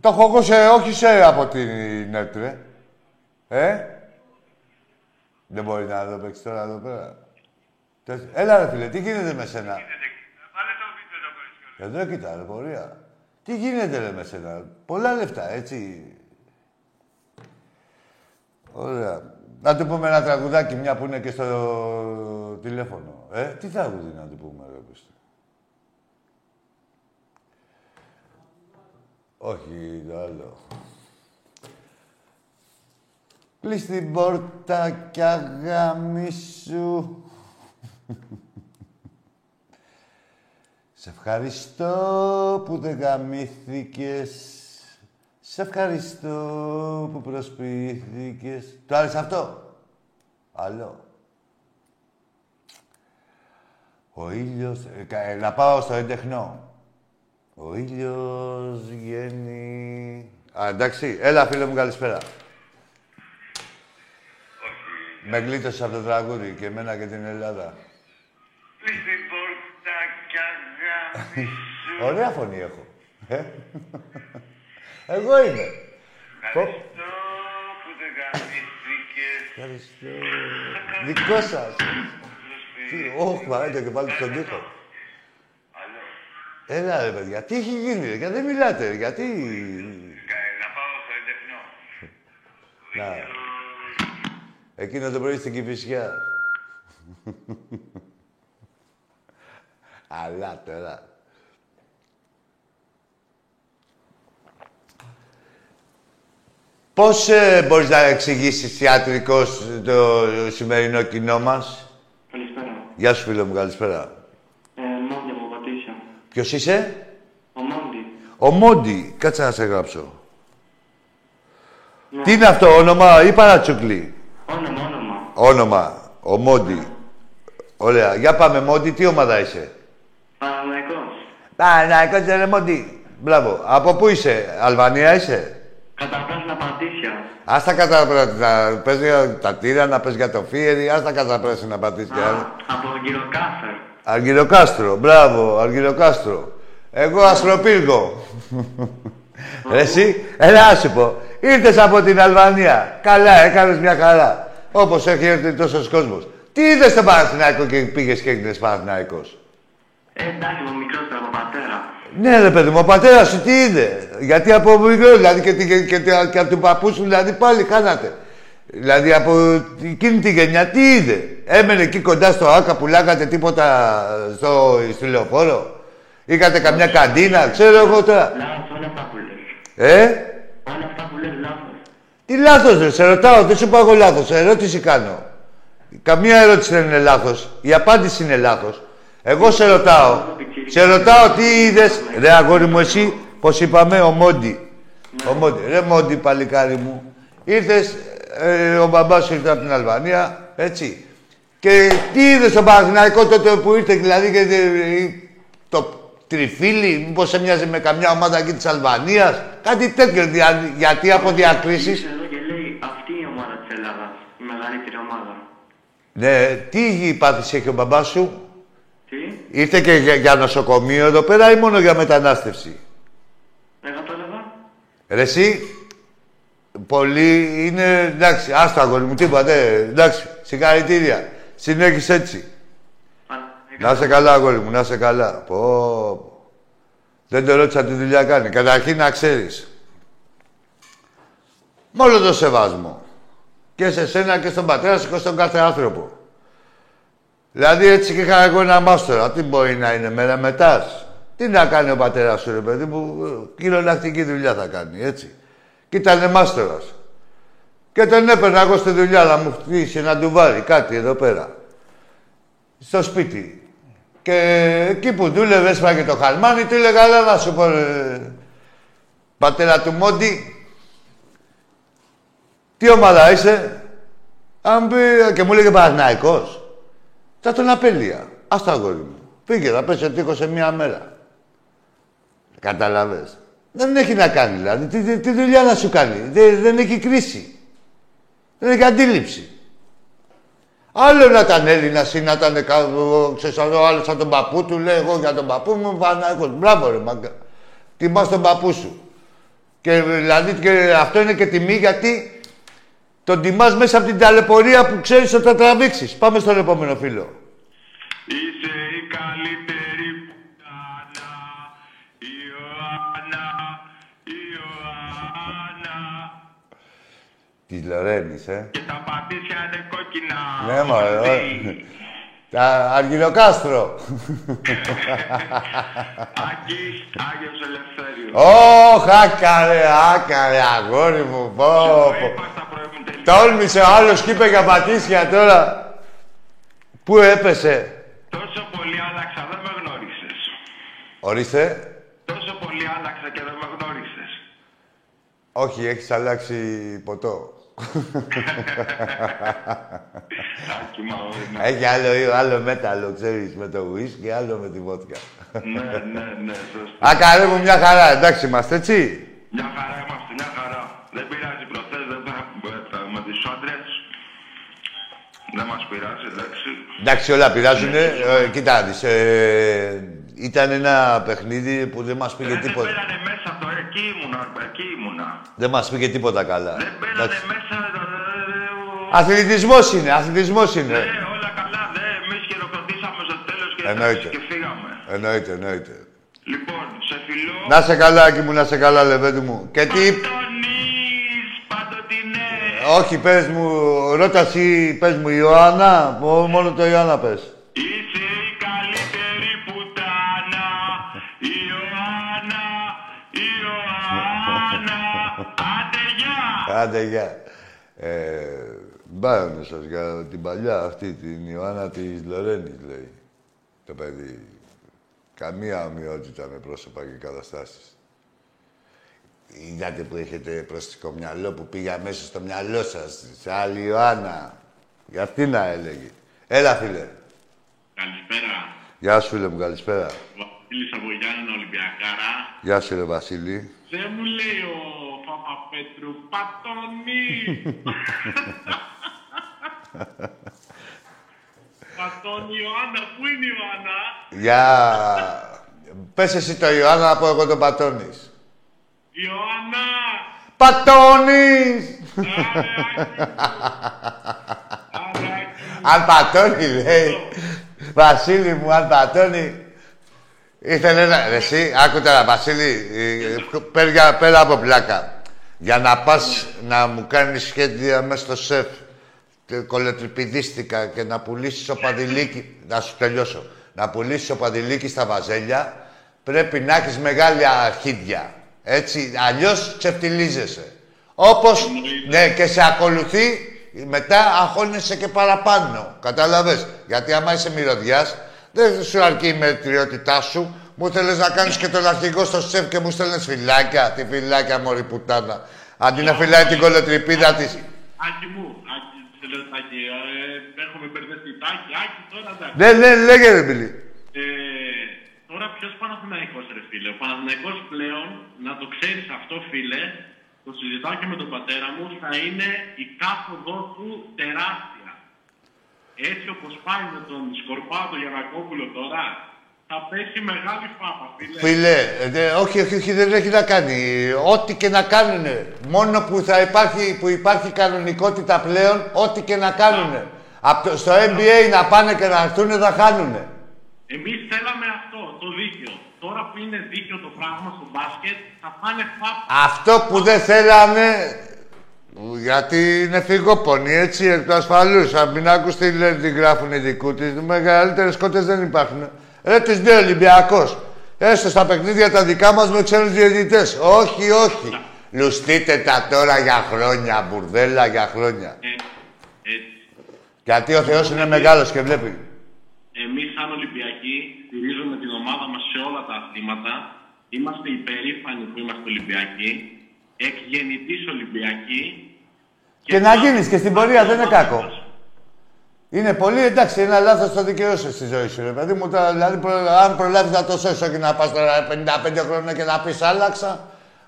Το έχω εγώ σε, όχι σε από την ΕΡΤ, ρε. Ε; Δεν μπορεί να το παίξεις τώρα εδώ πέρα. Τε- Έλα ρε φίλε, τι γίνεται με σένα; Βάλε το βίντεο το κορίτσι. Εδώ κοίτα ρε, πορεία. Τι γίνεται ρε με σένα; Πολλά λεφτά, έτσι. Ωραία. Να του πούμε ένα τραγουδάκι, μια που είναι και στο τηλέφωνο. Ε, τι τραγουδί να του πούμε, ρε πίστε. Όχι, το άλλο. Κλείς την πόρτα κι αγάμισου. Σε ευχαριστώ που δεν γαμήθηκες. Σε ευχαριστώ που προσποιήθηκες. Το άρεσε αυτό; Άλλο. Ο ήλιος... ε, κα- ε, να πάω στο έντεχνο. Ο ήλιος βγαίνει... Α, εντάξει. Έλα, φίλε μου, καλησπέρα. Με γλίτωσες από το τραγούδι και εμένα και την Ελλάδα. Κλείς την πόρτα κι αγάμισου. Ωραία φωνή έχω. Ε. Εγώ είμαι. Πω. Ευχαριστώ που δεν γαμήθηκες. Ευχαριστώ. Δικό σας. Τι, όχ, βαρέτε και πάλι στον τοίχο. Άλλο. Έλα ρε παιδιά, τι έχει γίνει, ρε, γιατί δεν μιλάτε, ρε, γιατί... Κα- Να πάω στο εντεχνό. Να, εκείνο το πρωί στην Κηφισιά. Αλλά τώρα. Πώς ε, μπορείς να εξηγήσεις ιατρικός το σημερινό κοινό μας; Καλησπέρα. Γεια σου φίλε μου, καλησπέρα. Ε, Μόντι από Πατήσια. Ποιος είσαι; Ο Μόντι. Ο Μόντι. Κάτσε να σε γράψω. Ναι. Τι είναι αυτό, όνομα ή παρατσούκλι. Όνομα, όνομα. Όνομα. Ο Μόντι. Ωραία. Για πάμε, Μόντι. Τι ομάδα είσαι; Παναναϊκός. Παναϊκός ρε Μόντι. Μπράβο. Από πού είσαι; Αλβανία είσαι; Καταπράσινα Πατήσια. Ας τα καταπράσινα. Να πες για τα τύρα, να πες για το φίερι. Ας τα καταπράσινα πατήσεις. Α, από τον κύριο Κάφερ. Αργυροκάστρο. Μπράβο. Αργυροκάστρο. Εγώ Αστροπύργο. Ρε εσύ, έλα να σου πω. Ήρθες από την Αλβανία. Καλά, έκανες μια χαρά. Όπως έχει έρθει τόσος κόσμος. Τι είδες στον Παναθηναϊκό και πήγες και έγινες Παναθηναϊκός; Ε, εντάξει, από μικρότερο από πατέρα. Ναι, ρε παιδί μου, ο πατέρας σου τι είδε. Γιατί από μικρός, δηλαδή και, και, και, και, και από του παππούς σου, δηλαδή πάλι κάνατε. Δηλαδή από εκείνη τη γενιά τι είδε. Έμενε εκεί κοντά στο Άκα, πουλάγατε τίποτα στο, στο λεωφόρο; Είχατε καμιά καντίνα, ξέρω εγώ τώρα. Λάθος, όλα αυτά που λες. Ε, Όλα αυτά που λες λάθος. τι λάθος ρε, σε ρωτάω, δεν σου είπα εγώ λάθος, ερώτηση κάνω. Καμία ερώτηση δεν είναι λάθος, η απάντηση είναι λάθος. Εγώ σε ρωτάω, σε ρωτάω τι είδες, ρε αγόρι μου εσύ, πώς είπαμε, ο Μόντι. Ο Μόντι, ρε Μόντι παλικάρι μου, ήρθες, ε, ο μπαμπάς σου ήρθε από την Αλβανία, έτσι. Και τι είδες στον Παναθηναϊκός τότε που ήρθε, δηλαδή, και, ε, το τριφύλι, μήπως έμοιαζε με καμιά ομάδα εκεί της Αλβανίας, κάτι τέτοιο, δια- γιατί από διακρίσεις... Ήρθε εδώ και λέει αυτή η ομάδα της Ελλάδας. Η μεγαλύτερη ομάδα. Ναι, τι πάθηση έχει ο μπαμπάς σου, Τι, ήρθε και για, για νοσοκομείο εδώ πέρα ή μόνο για μετανάστευση; εγώ το έλεγα. Ρε εσύ, πολύ είναι, εντάξει, άστο αγόρι μου, τίποτα, ναι, εντάξει, συγχαρητήρια. Συνέχισε έτσι. Να είσαι καλά, αγόρι μου, να είσαι καλά. Πω, πω. Δεν το ρώτησα τι δουλειά κάνει. Καταρχήν να ξέρεις. Με όλο το σεβασμό. Και σε σένα και στον πατέρα σου και στον κάθε άνθρωπο. Δηλαδή έτσι και είχα εγώ ένα μάστορα. Τι μπορεί να είναι μέρα μετάς; Τι να κάνει ο πατέρας σου, ρε παιδί μου. Κυριολεκτική δουλειά θα κάνει, έτσι. Και ήταν μάστορας. Και τον έπαιρνα εγώ στη δουλειά να μου χτίσει να του βάλει κάτι εδώ πέρα. Στο σπίτι. Και εκεί που δούλευε, έσπαγε το χαλμάνι, του έλεγα, αλλά να σου πω, ρε, πατέρα του Μόντι, τι ομάδα είσαι; Αν πει, και μου έλεγε Παναθηναϊκός. Θα τον απέλεια. Ας το αγόρι μου. Πήγε, θα πέσει ο τείχος σε μία μέρα. Κατάλαβες. Δεν έχει να κάνει, δηλαδή. Τι, τι, τι δουλειά να σου κάνει. Δεν, δεν έχει κρίση. Δεν έχει αντίληψη. Άλλο να ήταν Έλληνας ή να ήταν κάπου, ξέρεις, ο άλλο σαν τον παππού του, λέει εγώ για τον παππού μου, Παναγιώτο. Μπράβο, ρε μάγκα. Τιμάς τον παππού σου. Και Και, δηλαδή, και αυτό είναι και τιμή γιατί τον τιμάς μέσα από την ταλαιπωρία που ξέρεις ότι θα τραβήξεις. Πάμε στον επόμενο φίλο. Είσαι η καλύτερη πουτάνα, Ιωάννα, Ιωάννα. Της Λορένης, ε. Και τα πατήσια είναι κόκκινα. Ναι, μωρέ. Ότι- ωραία. Τα Αργυροκάστρο. Άκης, Άγιος Ελευθέριος. Ωχ, άκαρε, άκαρε, αγόρι μου. Πω, Το πω. είπα στα προηγούμενα τελικά. Τόλμησε ο άλλος και είπε για πατήσια τώρα. Πού έπεσε; Τόσο πολύ άλλαξα, δεν με γνώρισες. Ορίστε. Τόσο πολύ άλλαξα και δεν με γνώρισες. Όχι, έχεις αλλάξει ποτό. Άκη, μα όχι. Έχει άλλο, άλλο μέταλλο, ξέρεις, με το ουίς και άλλο με τη βότκα. Ναι, ναι, ναι, σωστά. Άκαρε μου μια χαρά, εντάξει είμαστε, έτσι. Μια χαρά είμαστε, μια χαρά. Δεν πειράζει προχθές, δεν θα, θα με τις άντρες. Δεν μας πειράζει, εντάξει. Εντάξει, όλα πειράζουνε. Ε, κοίτα, να δεις, ε, ήταν ένα παιχνίδι που δεν μας πήγε Ε, δεν τίποτα. πέρανε μέσα το, εκεί ήμουνα, εκεί ήμουνα. Δεν μας πήγε τίποτα καλά. Δεν πέρανε Εντάξει. μέσα, ε, ε, Αθλητισμός είναι, αθλητισμός είναι. Ναι, όλα καλά, δε, εμείς χειροκροτήσαμε στο τέλος και, Εννοείται. και φύγαμε. Εννοείται, εννοείται. Λοιπόν, σε φιλό... Να σε καλά, Άκη μου, να σε καλά, λεβέντι μου. Και τι... Παντονής, παντοτινέ. Όχι, πες μου, ρώτας εσύ, πες μου, Ιωάννα. Μο- Μόνο το Ιωάννα πες. Είσαι Άντε, γεια! Άντε, γεια. Ε, Μπάρανε σας για την παλιά αυτή, την Ιωάννα της Λορένης, λέει. Το παιδί. Καμία ομοιότητα με πρόσωπα και καταστάσεις. Είδατε που έχετε προστικό μυαλό που πήγα μέσα στο μυαλό σας, σε άλλη Ιωάννα. Για αυτή να έλεγε. Έλα, φίλε. Καλησπέρα. Γεια σου, φίλε μου, καλησπέρα. Βασίλης από Γιάννενα Ολυμπιακάρα. Γεια σου, ρε Βασίλη. Δεν μου λέει ο Παπαπέτρου, πατώνει. πατώνει η Ιωάννα. Πού είναι η Ιωάννα; Γεια. Πες εσύ το Ιωάννα, να πω εγώ τον Πατώνης. Ιωάννα. Πατώνης! Άρε, Άκη μου. Άρε, Άκη μου. Αν πατώνει, λέει. Βασίλη μου, αν πατώνει. Ήθελε να... Ρε, Εσύ, άκου τώρα, Βασίλη, ε, πέρα, πέρα από πλάκα. Για να πας να μου κάνεις σχέδια μέσα στο σεφ, και κολοτριπηδίστηκα και να πουλήσεις ο παδιλίκι... Να σου τελειώσω. Να πουλήσεις ο παδιλίκι στα βαζέλια, πρέπει να έχεις μεγάλη αρχίδια. Έτσι, αλλιώς ξεφτιλίζεσαι. Όπως, ναι, και σε ακολουθεί, μετά αγχώνεσαι και παραπάνω. Κατάλαβες. Γιατί άμα είσαι μυρωδιάς, δεν σου αρκεί η μετριότητά σου. Μου θέλεις να κάνεις και τον αρχηγό στο σεφ και μου στέλνεις φυλάκια. Τι φυλάκια, μωρή πουτάνα. Αντί να φυλάει την κολοτριπίδα της. Άκη μου, Άκη, σε λέω Τάκη, ε, έχουμε μπερδευτεί. Τάκη, Άκη, τώρα εντάξει. Ναι, ναι, λέγε ρε Μπιλί. Ε, τώρα ποιος Παναθηναϊκός ρε φίλε. Ο Παναθηναϊκός πλέον, να το ξέρεις αυτό φίλε, το συζητάω και με τον πατέρα μου, θα είναι η κάθοδό του τεράστια. Έτσι όπως πάει με τον Σκορπά, τον Γιανακόπουλο τώρα, θα πέσει μεγάλη φάπα φίλε. Φίλε, ε, δε- όχι, όχι, όχι, δεν έχει να κάνει. Ό,τι και να κάνουνε. Μόνο που θα υπάρχει, που υπάρχει κανονικότητα πλέον, ό,τι και να κάνουνε. Απ' το- στο NBA να πάνε και να έρθουνε, θα χάνουνε. Εμείς θέλαμε αυτό, το δίκαιο. Τώρα που είναι δίκαιο το πράγμα στο μπάσκετ, θα πάνε φάπα. Αυτό που δεν θέλανε, γιατί είναι φυγόπονοι, έτσι, εκ του ασφαλούς. Αν μην άκους τι λένε, τι γράφουν οι δικούς της, μεγαλύτερες κότες δεν υπάρχουν. Ρε, τις δύο Ολυμπιακός. Έστω στα παιχνίδια τα δικά μας με ξένους διαιτητές. Όχι, όχι. Λουστείτε τα τώρα για χρόνια, μπουρδέλα για χρόνια. Ε, έτσι. Γιατί ο Θεός είναι μεγάλος και βλέπει. Εμείς σαν Ολυμπιακοί στηρίζουμε την ομάδα μας σε όλα τα αθλήματα. Είμαστε υπερήφανοι που είμαστε Ολυμπιακοί. Εκ γεννητής Ολυμπιακοί. Και να γίνεις και στην πορεία, δεν είναι κακό. Είναι πολύ εντάξει, ένα λάθος το δικαιώσεις στη ζωή σου. Ρε παιδί μου, τώρα, δηλαδή, προ- αν προλάβεις να το σώσεις, όχι να πας τώρα 55 χρόνια και να πεις άλλαξα.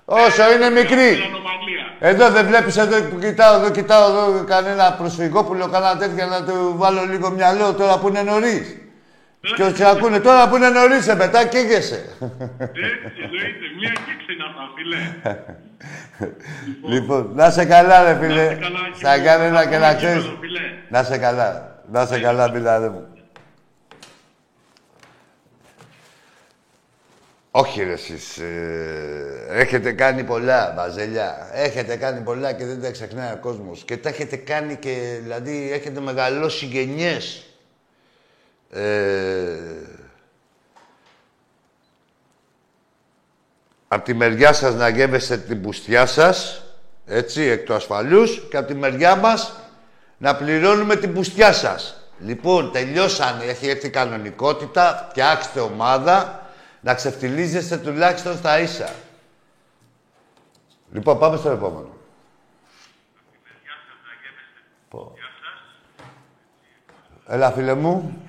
Όσο είναι μικρή. Είναι ανομαλία. Εδώ δεν βλέπεις, εδώ που κοιτάω, εδώ κοιτάω εδώ κανένα προσφυγόπουλο, κανένα τέτοιο να του βάλω λίγο μυαλό τώρα που είναι νωρίς. Και όσοι ακούνε τώρα που είναι νωρίς, ε, μετά καίγεσαι. Έτσι, εννοείται. Μία και ξένα αυτά, φίλε. Λοιπόν, να σε καλά, ρε φίλε. Να σε καλά, Στα κύριε. κανένα και να Πάμε ξέρεις. γήπεδο, φίλε. Να σε καλά. Να σε καλά, μιλάρε μου. Όχι ρε εσείς. ε, έχετε κάνει πολλά, βαζελιά. Έχετε κάνει πολλά και δεν τα ξεχνάει ο κόσμος. Και τα έχετε κάνει και, δηλαδή, έχετε μεγαλώσει γενιές. Ε, Απ' τη μεριά σας να γεύεστε την πουστιά σας, έτσι, εκ του ασφαλούς, και απ' τη μεριά μας να πληρώνουμε την πουστιά σας. Λοιπόν, τελειώσανε, έχει έρθει η κανονικότητα, φτιάξτε ομάδα, να ξεφτιλίζεστε τουλάχιστον στα ίσα. Λοιπόν, πάμε στο επόμενο. Πω. Έλα, φίλε μου.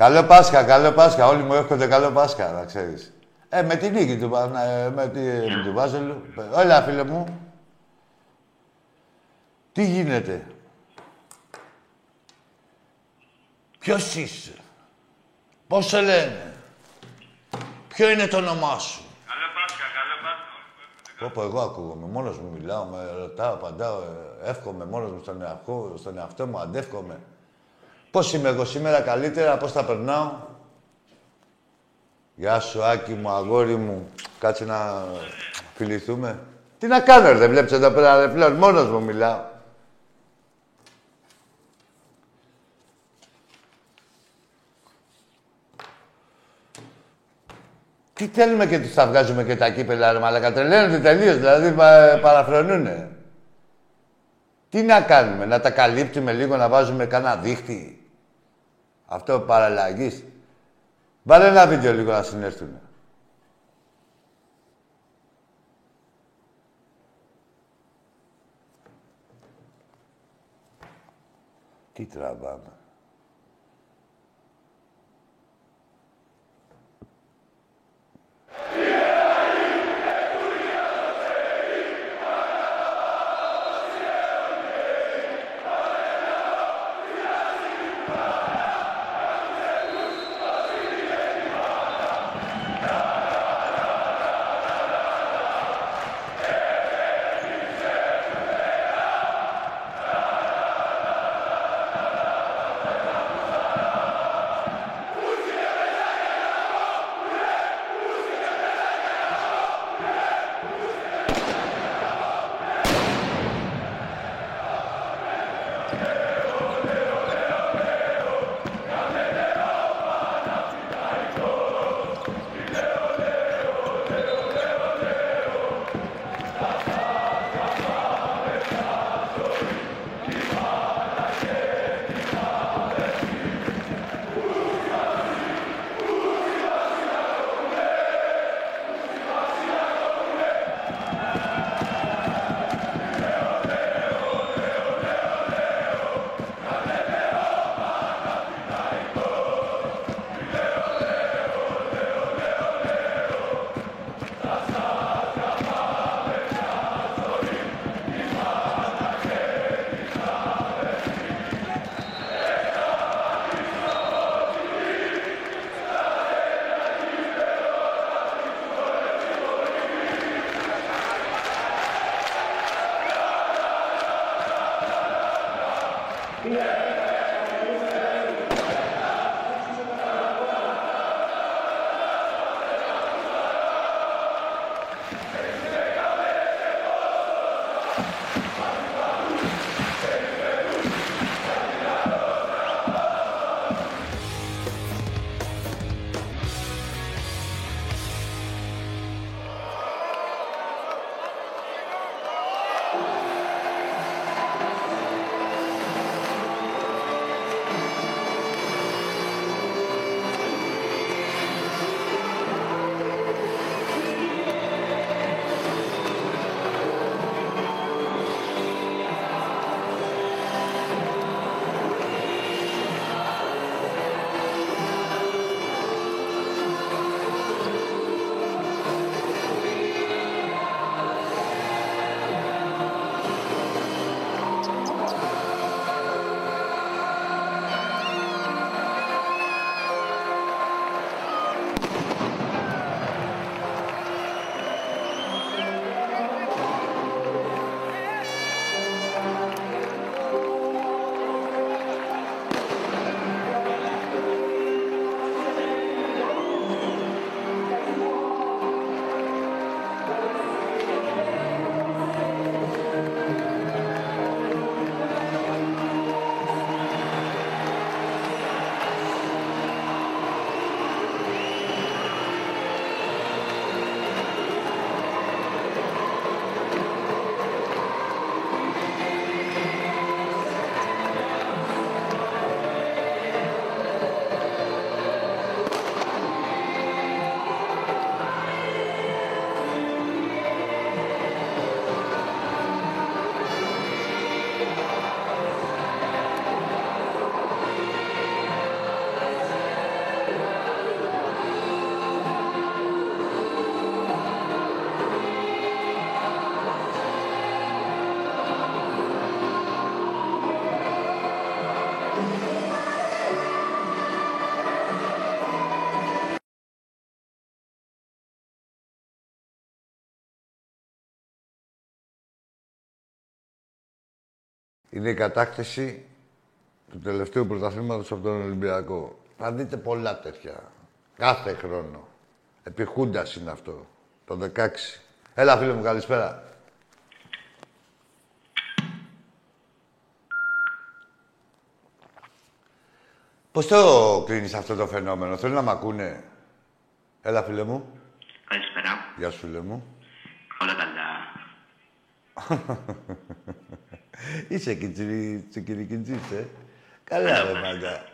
Καλό Πάσχα, καλό Πάσχα. Όλοι μου εύχονται καλό Πάσχα, να ξέρεις. Ε, με την νίκη του, Πανα- ε, με, τη, με του Βάζελου. Έλα, φίλε μου. Τι γίνεται; Ποιος είσαι; Πώς σε λένε; Ποιο είναι το όνομά σου; Καλό Πάσχα, καλό Πάσχα. Πω, πω, εγώ ακούγομαι. Μόνος μου μιλάω, με ρωτάω, απαντάω, ε, εύχομαι μόνος μου στον εαυτό, στον εαυτό μου, αντεύχομαι. Πώς είμαι εγώ σήμερα καλύτερα, πώς τα περνάω; Γεια σου, Άκη μου, αγόρι μου. Κάτσε να φιληθούμε. Τι να κάνω, ρε, δεν βλέπεις εδώ πέρα, ρε, πλέον μόνος μου μιλάω. Τι θέλουμε και τους τα βγάζουμε και τα κύπελα, ρε μαλακα. Τρελαίνονται τελείως, δηλαδή πα, παραφρονούνε. Τι να κάνουμε, να τα καλύπτουμε λίγο, να βάζουμε κάνα δίχτυ; Αυτό παραλλαγής. Βάλε ένα βίντεο λίγο να συνέρθουν. Τι τραβάμε. Είναι η κατάκτηση του τελευταίου πρωταθλήματος από τον Ολυμπιακό. Θα δείτε πολλά τέτοια. Κάθε χρόνο. Επί Χούντας είναι αυτό. Το 16. Έλα, φίλε μου, καλησπέρα. Πώς το κρίνεις αυτό το φαινόμενο, θέλω να μ' ακούνε; Έλα, φίλε μου. Καλησπέρα. Γεια σου, φίλε μου. Όλα καλά. Είσαι κιτσιρι, τσικιρικιτσής, ε. Καλά, ρε μάγκα.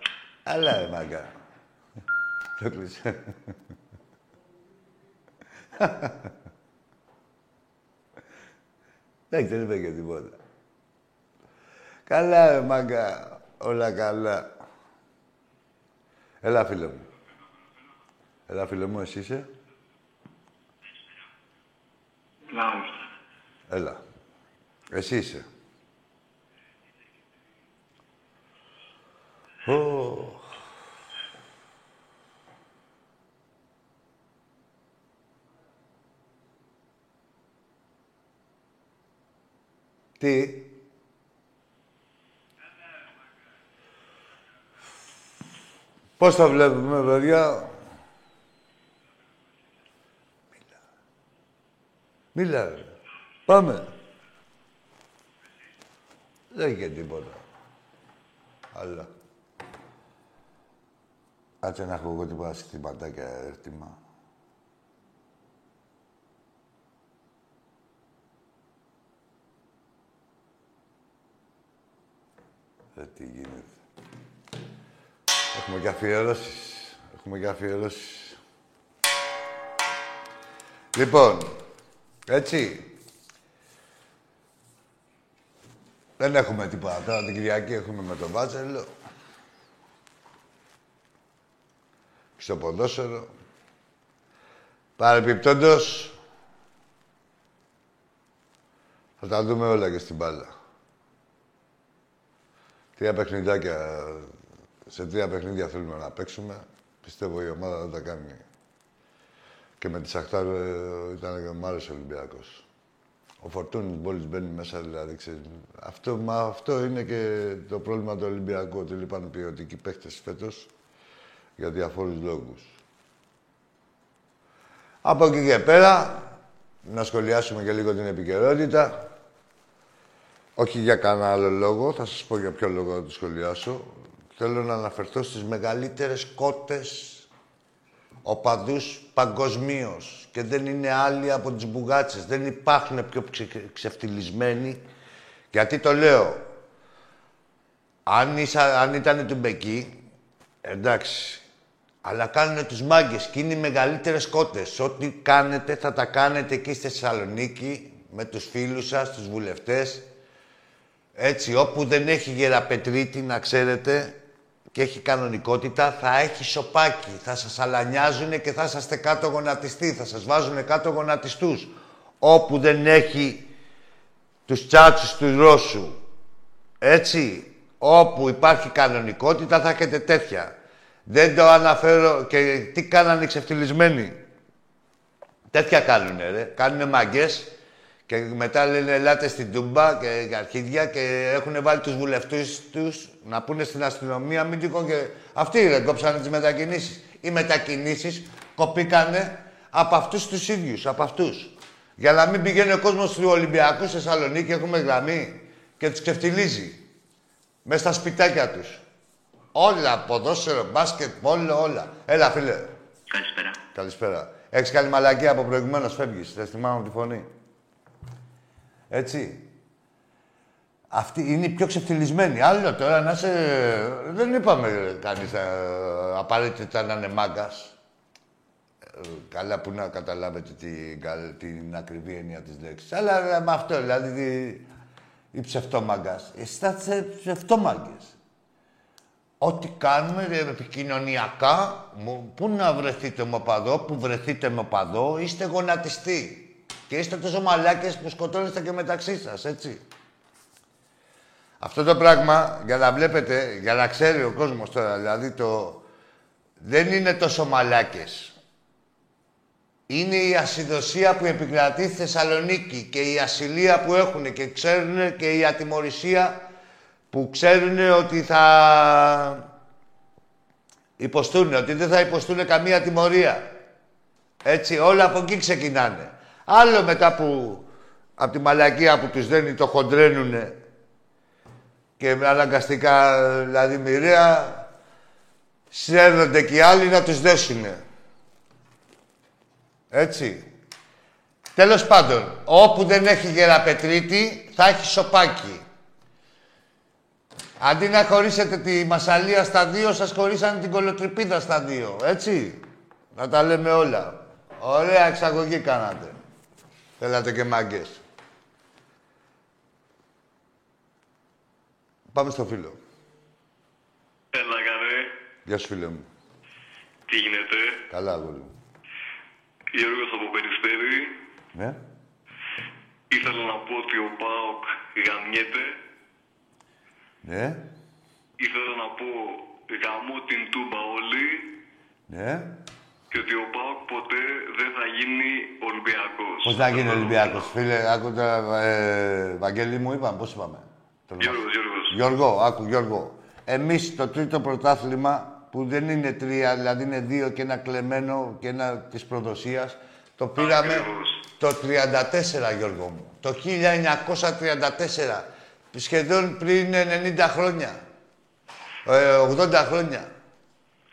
Καλά, ρε μάγκα. Το κλείσε. Εντάξει, δεν είπε και τίποτα. Καλά, ρε μάγκα. Όλα καλά. Έλα, φίλε μου. Έλα, φίλε μου, εσύ είσαι; Έλα. Εσύ είσαι. Ω. Τι; Πώς το βλέπουμε, παιδιά; Μίλα. Μίλα, ρε. Πάμε. Δεν είχε τίποτα. Αλλά. Κάτσε να έχω εγώ τίποτα συστηματάκια, έρτημα. Ε, τι γίνεται. Έχουμε και αφιερώσεις. Έχουμε και αφιερώσεις. Λοιπόν, έτσι. Δεν έχουμε τίποτα. Τώρα την Κυριακή έχουμε με τον Βάτσελο. Στο ποδόσφαιρο. Παρεπιπτόντως, θα τα δούμε όλα και στην μπάλα. Τρία παιχνιδάκια, σε τρία παιχνίδια θέλουμε να παίξουμε. Πιστεύω η ομάδα δεν τα κάνει. Και με τη Σαχτάρ ε, ήταν και ο άρεσε ο Ολυμπιακός. Ο Φορτούνης μόλις μπαίνει μέσα, δηλαδή, ξέρεις. Αυτό, μα αυτό είναι και το πρόβλημα του Ολυμπιακού, ότι λείπαν ποιοτικοί παίχτες φέτος για διαφόρους λόγους. Από εκεί και πέρα, να σχολιάσουμε και λίγο την επικαιρότητα. Όχι για κανένα άλλο λόγο, θα σας πω για ποιο λόγο θα το σχολιάσω. Θέλω να αναφερθώ στις μεγαλύτερες κότες οπαδούς παγκοσμίως και δεν είναι άλλοι από τις μπουγάτσες. Δεν υπάρχουν πιο ξε, ξεφτυλισμένοι. Γιατί το λέω. Αν, ίσα, αν ήταν του Μπεκί, εντάξει. Αλλά κάνουν τους μάγκες και είναι οι μεγαλύτερες κότες. Ό,τι κάνετε θα τα κάνετε εκεί στη Θεσσαλονίκη με τους φίλους σας, τους βουλευτές. Έτσι, όπου δεν έχει γεραπετρίτη, να ξέρετε, και έχει κανονικότητα, θα έχει σοπάκι. Θα σας αλανιάζουν και θα είσαστε κάτω γονατιστοί. Θα σας βάζουν κάτω γονατιστούς. Όπου δεν έχει τους τσάτσους του Ρώσου. Έτσι, όπου υπάρχει κανονικότητα θα έχετε τέτοια. Δεν το αναφέρω και τι κάνανε οι ξεφτυλισμένοι. Τέτοια κάνουνε, ρε. Κάνουνε μαγκές και μετά λένε ελάτε στην Τούμπα και αρχίδια και έχουν βάλει τους βουλευτούς τους να πούνε στην αστυνομία μην τυχόν και... Αυτοί ρε κόψανε τις μετακινήσεις. Οι μετακινήσεις κοπήκανε από αυτούς τους ίδιους, από αυτούς. Για να μην πηγαίνει ο κόσμος του Ολυμπιακούς σε Θεσσαλονίκη, έχουμε γραμμή και τους ξεφτιλίζει. Μέσα στα σπιτάκια τους. Όλα, ποδόσφαιρο, μπάσκετ, όλο, όλα. Έλα, φίλε. Καλησπέρα. Καλησπέρα. Έχεις κάνει μαλακία από προηγουμένως, φεύγεις. Δεν θυμάμαι τη φωνή. Έτσι. Αυτή είναι η πιο ξεφτυλισμένη. Άλλο τώρα να σε... Δεν είπαμε κανείς ε, απαραίτητα να είναι μάγκας. Ε, καλά που να καταλάβετε την, την ακριβή έννοια της λέξης. Αλλά ε, με αυτό, δηλαδή, οι ψευτόμαγκας. Είστε ψευτόμαγκες. Ό,τι κάνουμε ε, επικοινωνιακά, πού να βρεθείτε με παδό, που βρεθείτε με παδό, είστε γονατιστοί. Και είστε τόσο μαλάκες που σκοτώνεστε και μεταξύ σας, έτσι. Αυτό το πράγμα, για να βλέπετε, για να ξέρει ο κόσμος τώρα, δηλαδή το... Δεν είναι τόσο μαλάκες. Είναι η ασυδοσία που επικρατεί στη Θεσσαλονίκη και η ασυλία που έχουν και ξέρουν και η ατιμορρησία που ξέρουν ότι θα υποστούν, ότι δεν θα υποστούν καμία τιμωρία. Έτσι, όλα από εκεί ξεκινάνε. Άλλο μετά που από τη μαλακία που τους δένει το χοντρένουνε και αναγκαστικά, δηλαδή μοιραία, σέρνονται και οι άλλοι να τους δέσουνε. Έτσι. Τέλος πάντων, όπου δεν έχει γεραπετρίτη, θα έχει σοπάκι. Αντί να χωρίσετε τη Μασαλία στα δύο, σας χωρίσανε την κολοτρυπίδα στα δύο. Έτσι. Να τα λέμε όλα. Ωραία εξαγωγή κάνατε. Θέλατε και μάγκες. Πάμε στο φίλο. Έλα, καρέ. Γεια σου, φίλε μου. Τι γίνεται; Καλά, αγόρι μου. Γιώργος από Περιστέρη. Ναι. Ήθελα να πω ότι ο ΠΑΟΚ γαμιέται. Ναι. Ήθελα να πω γαμώ την τούμπα όλοι Ναι. Και ότι ο ΠΑΟΚ ποτέ δεν θα γίνει Ολυμπιακός. Πώς να γίνει Ολυμπιακός, φίλε. Άκου τώρα, ε, Βαγγέλη μου είπαμε, πώς είπαμε. Τον- Γιώργος, Γιώργος. Γιώργο, άκου Γιώργο. Εμείς το τρίτο πρωτάθλημα που δεν είναι τρία, δηλαδή είναι δύο και ένα κλεμμένο και ένα της προδοσίας, το πήραμε Ακριβώς. το 34, Γιώργο μου. Το 1934. Σχεδόν πριν 90 χρόνια. Ε, 80 χρόνια.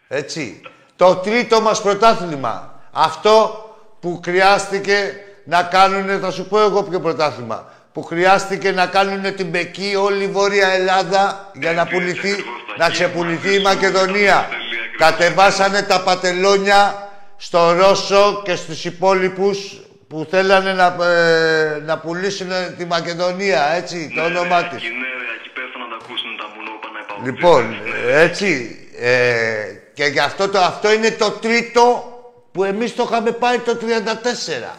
Έτσι. Το τρίτο μας πρωτάθλημα. Αυτό που χρειάστηκε να κάνουν, θα σου πω εγώ ποιο πρωτάθλημα, που χρειάστηκε να κάνουν την Πεκή όλη η Βόρεια Ελλάδα για να Έτσι, πουληθεί, ακριβώς, τα να χέρια ξεπουληθεί μαζί η σου, Μακεδονία. ακριβώς, ακριβώς. Κατεβάσανε τα πατελόνια στο Ρώσο και στους υπόλοιπους που θέλανε να, ε, να πουλήσουν τη Μακεδονία, έτσι, το όνομά της. Εκεί, ναι, ρε, εκεί πέφτουν να τα ακούσουν τα μουνόπανα οι παουτζίδες, Λοιπόν, ναι. έτσι. Ε, και γι' αυτό το, αυτό είναι το τρίτο που εμείς το είχαμε πάρει το 34.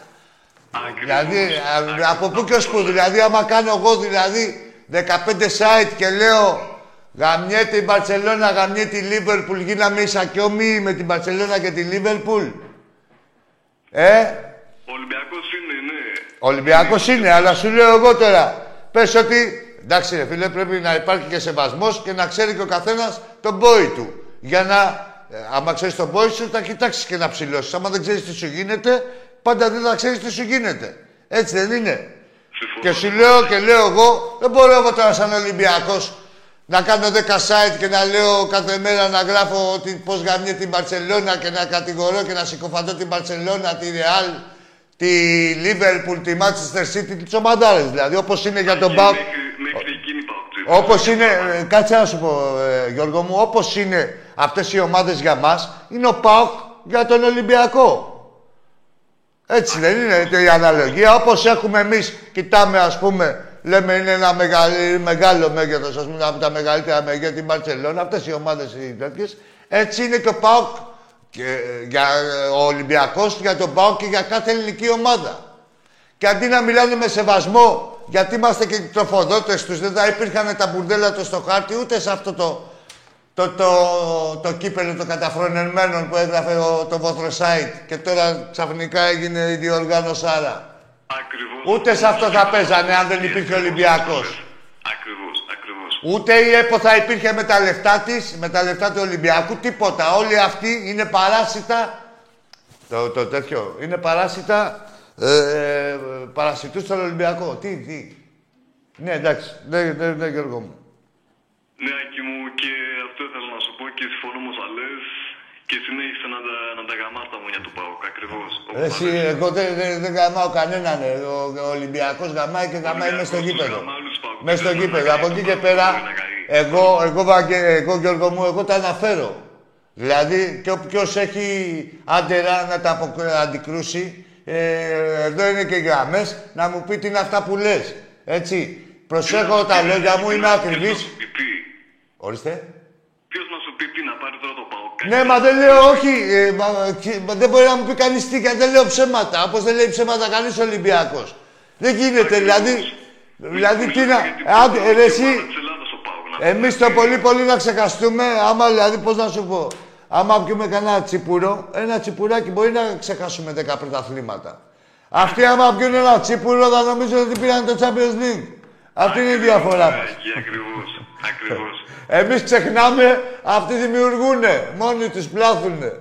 Ακριβώς, Δηλαδή, α- ακριβώς. από πού και ως πού. Δηλαδή, άμα κάνω εγώ δηλαδή 15 site και λέω γαμιέται η Μπαρσελόνα, γαμιέται η Λίβερπουλ, γίναμε ισακιόμοι με την Μπαρσελόνα και τη Λίβερπουλ. Ε, Ο Ολυμπιακός είναι, ναι. Ολυμπιακός είναι, αλλά σου λέω εγώ τώρα. Πες ότι, εντάξει ρε φίλε, πρέπει να υπάρχει και σεβασμός και να ξέρει και ο καθένας τον πόη του. Για να, ε, άμα ξέρεις τον πόη σου, θα κοιτάξεις και να ψηλώσεις. Άμα δεν ξέρεις τι σου γίνεται, πάντα δεν θα ξέρεις τι σου γίνεται. Έτσι δεν είναι. Συμφωνώ. Και σου λέω και λέω εγώ, δεν μπορώ εγώ τώρα σαν Ολυμπιακός να κάνω 10 site και να λέω κάθε μέρα να γράφω ότι πώς γαμιέται την Μπαρσελόνα και να κατηγορώ και να συκοφαντώ την Μπαρσελόνα, τη Ρεάλ, τη Λίβερπουλ, τη Manchester City, τις ομαδάρες δηλαδή, όπως είναι για τον Εκεί Πάουκ. Μέχρι, μέχρι εκείνη οι παουτζίδες. Όπως είναι, ε, κάτσε να σου πω, ε, Γιώργο μου, όπως είναι αυτές οι ομάδες για μας, είναι ο ΠΑΟΚ για τον Ολυμπιακό. Έτσι δεν είναι η αναλογία. Όπως έχουμε εμείς, κοιτάμε ας πούμε, λέμε είναι ένα μεγάλο, μεγάλο μέγεθος, ας πούμε, από τα μεγαλύτερα μέγεθα, την Μπαρσελόνα, αυτές οι ομάδες οι τέτοιες. Έτσι είναι και ο ΠΑΟΚ και, ε, για ε, ο Ολυμπιακός, για τον ΠΑΟΚ και για κάθε ελληνική ομάδα. Και αντί να μιλάνε με σεβασμό, γιατί είμαστε και οι τροφοδότες τους, δεν θα υπήρχαν τα μπουρδέλα τους στο χάρτη, ούτε σε αυτό το, το, το, το κύπελο των καταφρονεμένων που έγραφε ο, το Βόθρο Site και τώρα ξαφνικά έγινε η διοργάνωσάρα. Ακριβώς. Ούτε σε αυτό θα παίζανε αν δεν υπήρχε Ολυμπιακός. Ακριβώς, ακριβώς. Ούτε η ΕΠΟ θα υπήρχε με τα λεφτά της, με τα λεφτά του Ολυμπιακού, τίποτα. Όλοι αυτοί είναι παράσιτα. Το, το τέτοιο. Είναι παράσιτα. Ε, ε, παρασιτούς στον Ολυμπιακό. Τι, τι. Ναι, εντάξει. Ναι, ναι, ναι, Γιώργο μου. Ναι, Άκη μου, και αυτό ήθελα να σου πω και συμφωνώ με όσα λες και συνέχισε να τα, να τα γαμάς τα μουνιά του ΠΑΟΚ, ακριβώς. Όπως Ρε, Εσύ, τα λες. εγώ δεν, δεν, δεν γαμάω κανέναν. ρε. Ο, ο Ολυμπιακός γαμάει και γαμάει μέσα στο Ολυμπιακός γήπεδο. γαμά όλους τους Παοκτζίδες, Μέσα στο να γήπεδο. καεί, Από εκεί να και καεί, πέρα, να καεί. εγώ, εγώ, Βαγγέ- εγώ, Γιώργο μου, εγώ τα αναφέρω. Δηλαδή, και όποιος έχει άντερα να τα αποκ- αντικρούσει, ε, εδώ είναι και γραμμές, να μου πει τι είναι αυτά που λες. Έτσι. Προσέχω τα λόγια μου, είμαι Ποιος Ορίστε. Ποιος να σου πει τι να πάρει τώρα το ΠΑΟΚ. Ναι, μα δεν λέω όχι. Ε, μα, και- μα δεν μπορεί να μου πει κανείς τι, γιατί δεν λέω ψέματα. Όπως δεν λέει ψέματα κανείς Ολυμπιακός. Δεν γίνεται, δηλαδή. Δηλαδή, τι να. Άντε, ε, ρε, εσύ, εμείς το πολύ πολύ να ξεχαστούμε, άμα δηλαδή, πώς να σου πω. Άμα πιούμε κανένα τσίπουρο, ένα τσιπουράκι μπορεί να ξεχάσουμε 10 πρωταθλήματα. Αυτοί, άμα πιούν ένα τσίπουρο, θα νομίζουν ότι πήραν το Champions League. Αυτή είναι η διαφορά μας. Εκεί ακριβώς. Ακριβώς. Εμείς ξεχνάμε, αυτοί δημιουργούνε. Μόνοι τους πλάθουνε.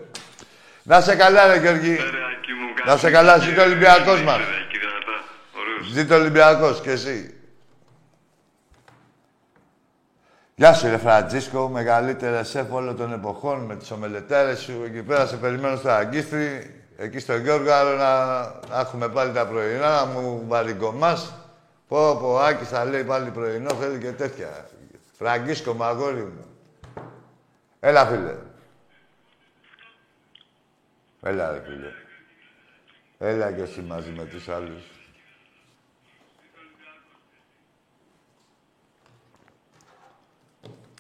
Να σε καλά, ρε Γιώργη. Ρε, Άκη μου, Να σε κάτι καλά, και- ζήτω ο Ολυμπιακός μας. Ρε, Άκη, δυνατά. Ωραίος. Ζήτω Ολυμπιακός και εσύ. Γεια σου, ρε Φραντζίσκο, μεγαλύτερε σεφ όλων των εποχών με τις ομελετάρες σου. Εκεί πέρα σε περιμένω στο Αγκίστρι, εκεί στο Γιώργο, άλλο να, να έχουμε πάλι τα πρωινά, να μου βαριγκομάς. Πω, πω, ο Άκης θα λέει πάλι πρωινό, θέλει και τέτοια. Φραγκίσκο, μαγόρι μου. Έλα, φίλε. Έλα, ρε φίλε. Έλα και εσύ μαζί με τους άλλους.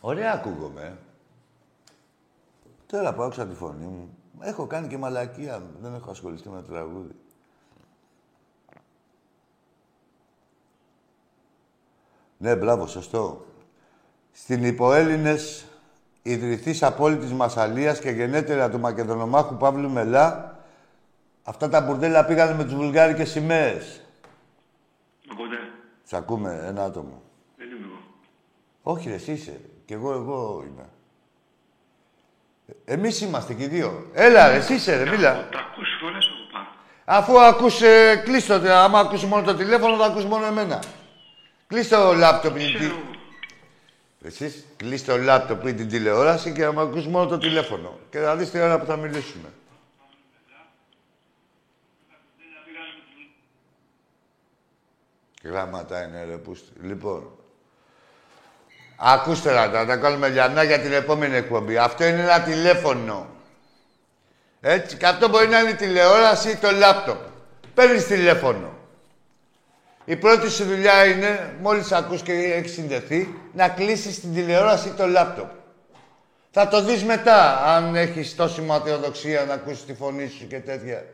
Ωραία ακούγομαι. ε. Τώρα που άκουσα τη φωνή μου, έχω κάνει και μαλακία. Δεν έχω ασχοληθεί με το τραγούδι. Ναι, μπράβο, σωστό. Στην υποέλληνες ιδρυθής απόλυτης Μασαλίας και γενέτερα του Μακεδονομάχου Παύλου Μελά, αυτά τα μπουρδέλα πήγανε με τους βουλγάρικες σημαίες. Οπότε, Σ' ακούμε ένα άτομο. δεν είμαι εγώ. Όχι, ρε, εσύ είσαι. Κι εγώ, εγώ είμαι. Ε, Εμείς είμαστε και οι δύο. Έλα, ρε, εσύ είσαι, ρε, μίλα. 300 φορές έχω πάρει. Αφού ακούς, ε, κλείς το, άμα ακούς μόνο το τηλέφωνο, θα ακούς μόνο εμένα. Κλείς το λάπτοπ ή την... Εσείς, κλείς το λάπτοπ ή την τηλεόραση και άμα ακούς μόνο το τηλέφωνο. Και θα δεις την ώρα που θα μιλήσουμε. Γράμματα είναι, ρε, πούστη. Λοιπόν, ακούστε να τα, τα κάνουμε λιανά για την επόμενη εκπομπή. Αυτό είναι ένα τηλέφωνο. Έτσι, και αυτό μπορεί να είναι η τηλεόραση ή το λάπτοπ. Παίρνεις τηλέφωνο. Η πρώτη σου δουλειά είναι, μόλις ακούς και έχεις συνδεθεί, να κλείσεις την τηλεόραση ή το λάπτοπ. Θα το δεις μετά, αν έχεις τόση ματαιοδοξία να ακούσεις τη φωνή σου και τέτοια.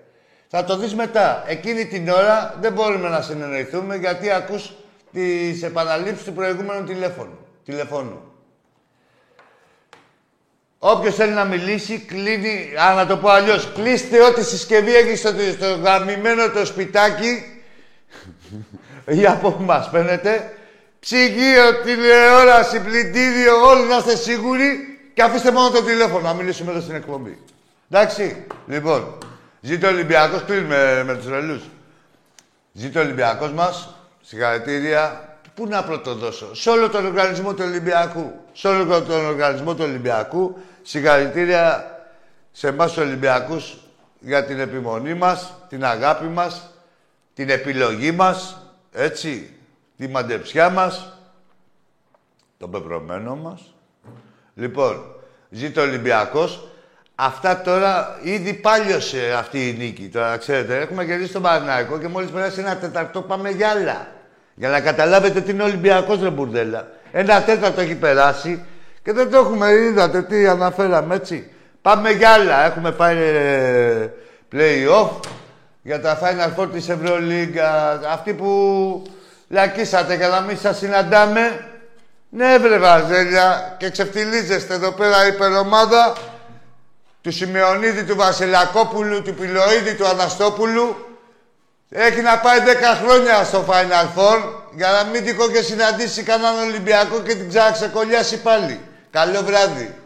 Θα το δεις μετά. Εκείνη την ώρα δεν μπορούμε να συνεννοηθούμε γιατί ακούς τις επαναλήψεις του προηγούμενου τηλέφωνου. τηλεφώνου. Όποιος θέλει να μιλήσει, κλείνει, α, να το πω αλλιώς, κλείστε ό,τι συσκευή έχει στο, στο γαμημένο το σπιτάκι ή από που μας παίρνετε. Ψυγείο, τηλεόραση, πλυντήριο, όλοι να είστε σίγουροι και αφήστε μόνο το τηλέφωνο να μιλήσουμε εδώ στην εκπομπή. Εντάξει, λοιπόν, ζήτω ο Ολυμπιακός, κλείνουμε με τους ρελούς. Ζήτω ο Ολυμπιακός μας, συγχαρητήρια. Πού να πρωτοδώσω, σε όλο τον οργανισμό του Ολυμπιακού. Σε όλο τον οργανισμό του Ολυμπιακού, συγχαρητήρια σε εμάς τους Ολυμπιακούς για την επιμονή μας, την αγάπη μας, την επιλογή μας, έτσι, τη μαντεψιά μας, τον πεπρωμένο μας. Λοιπόν, ζήτω ο Ολυμπιακός. Αυτά τώρα ήδη πάλιωσε αυτή η νίκη. Τώρα ξέρετε, έχουμε κερδίσει τον Παναθηναϊκό και μόλις περάσει ένα τεταρτό πάμε για άλλα. Για να καταλάβετε τι είναι Ολυμπιακός ρε μπουρδέλα. Ένα τέταρτο έχει περάσει και δεν το έχουμε, είδατε τι αναφέραμε έτσι. Πάμε για άλλα. Έχουμε πάει ε, play-off για τα Final Four της Ευρωλίγκα. Αυτοί που λακίσατε για να μην σας συναντάμε. Ναι, βρε Βαζέλια, και ξεφτιλίζεστε εδώ πέρα η υπερομάδα του Σιμεωνίδη, του Βασιλακόπουλου, του Πιλοίδη, του Αναστόπουλου. Έχει να πάει 10 χρόνια στο Final Four για να μην τυχόν και συναντήσει κανέναν Ολυμπιακό και την ξαναξεκολλιάσει πάλι. Καλό βράδυ.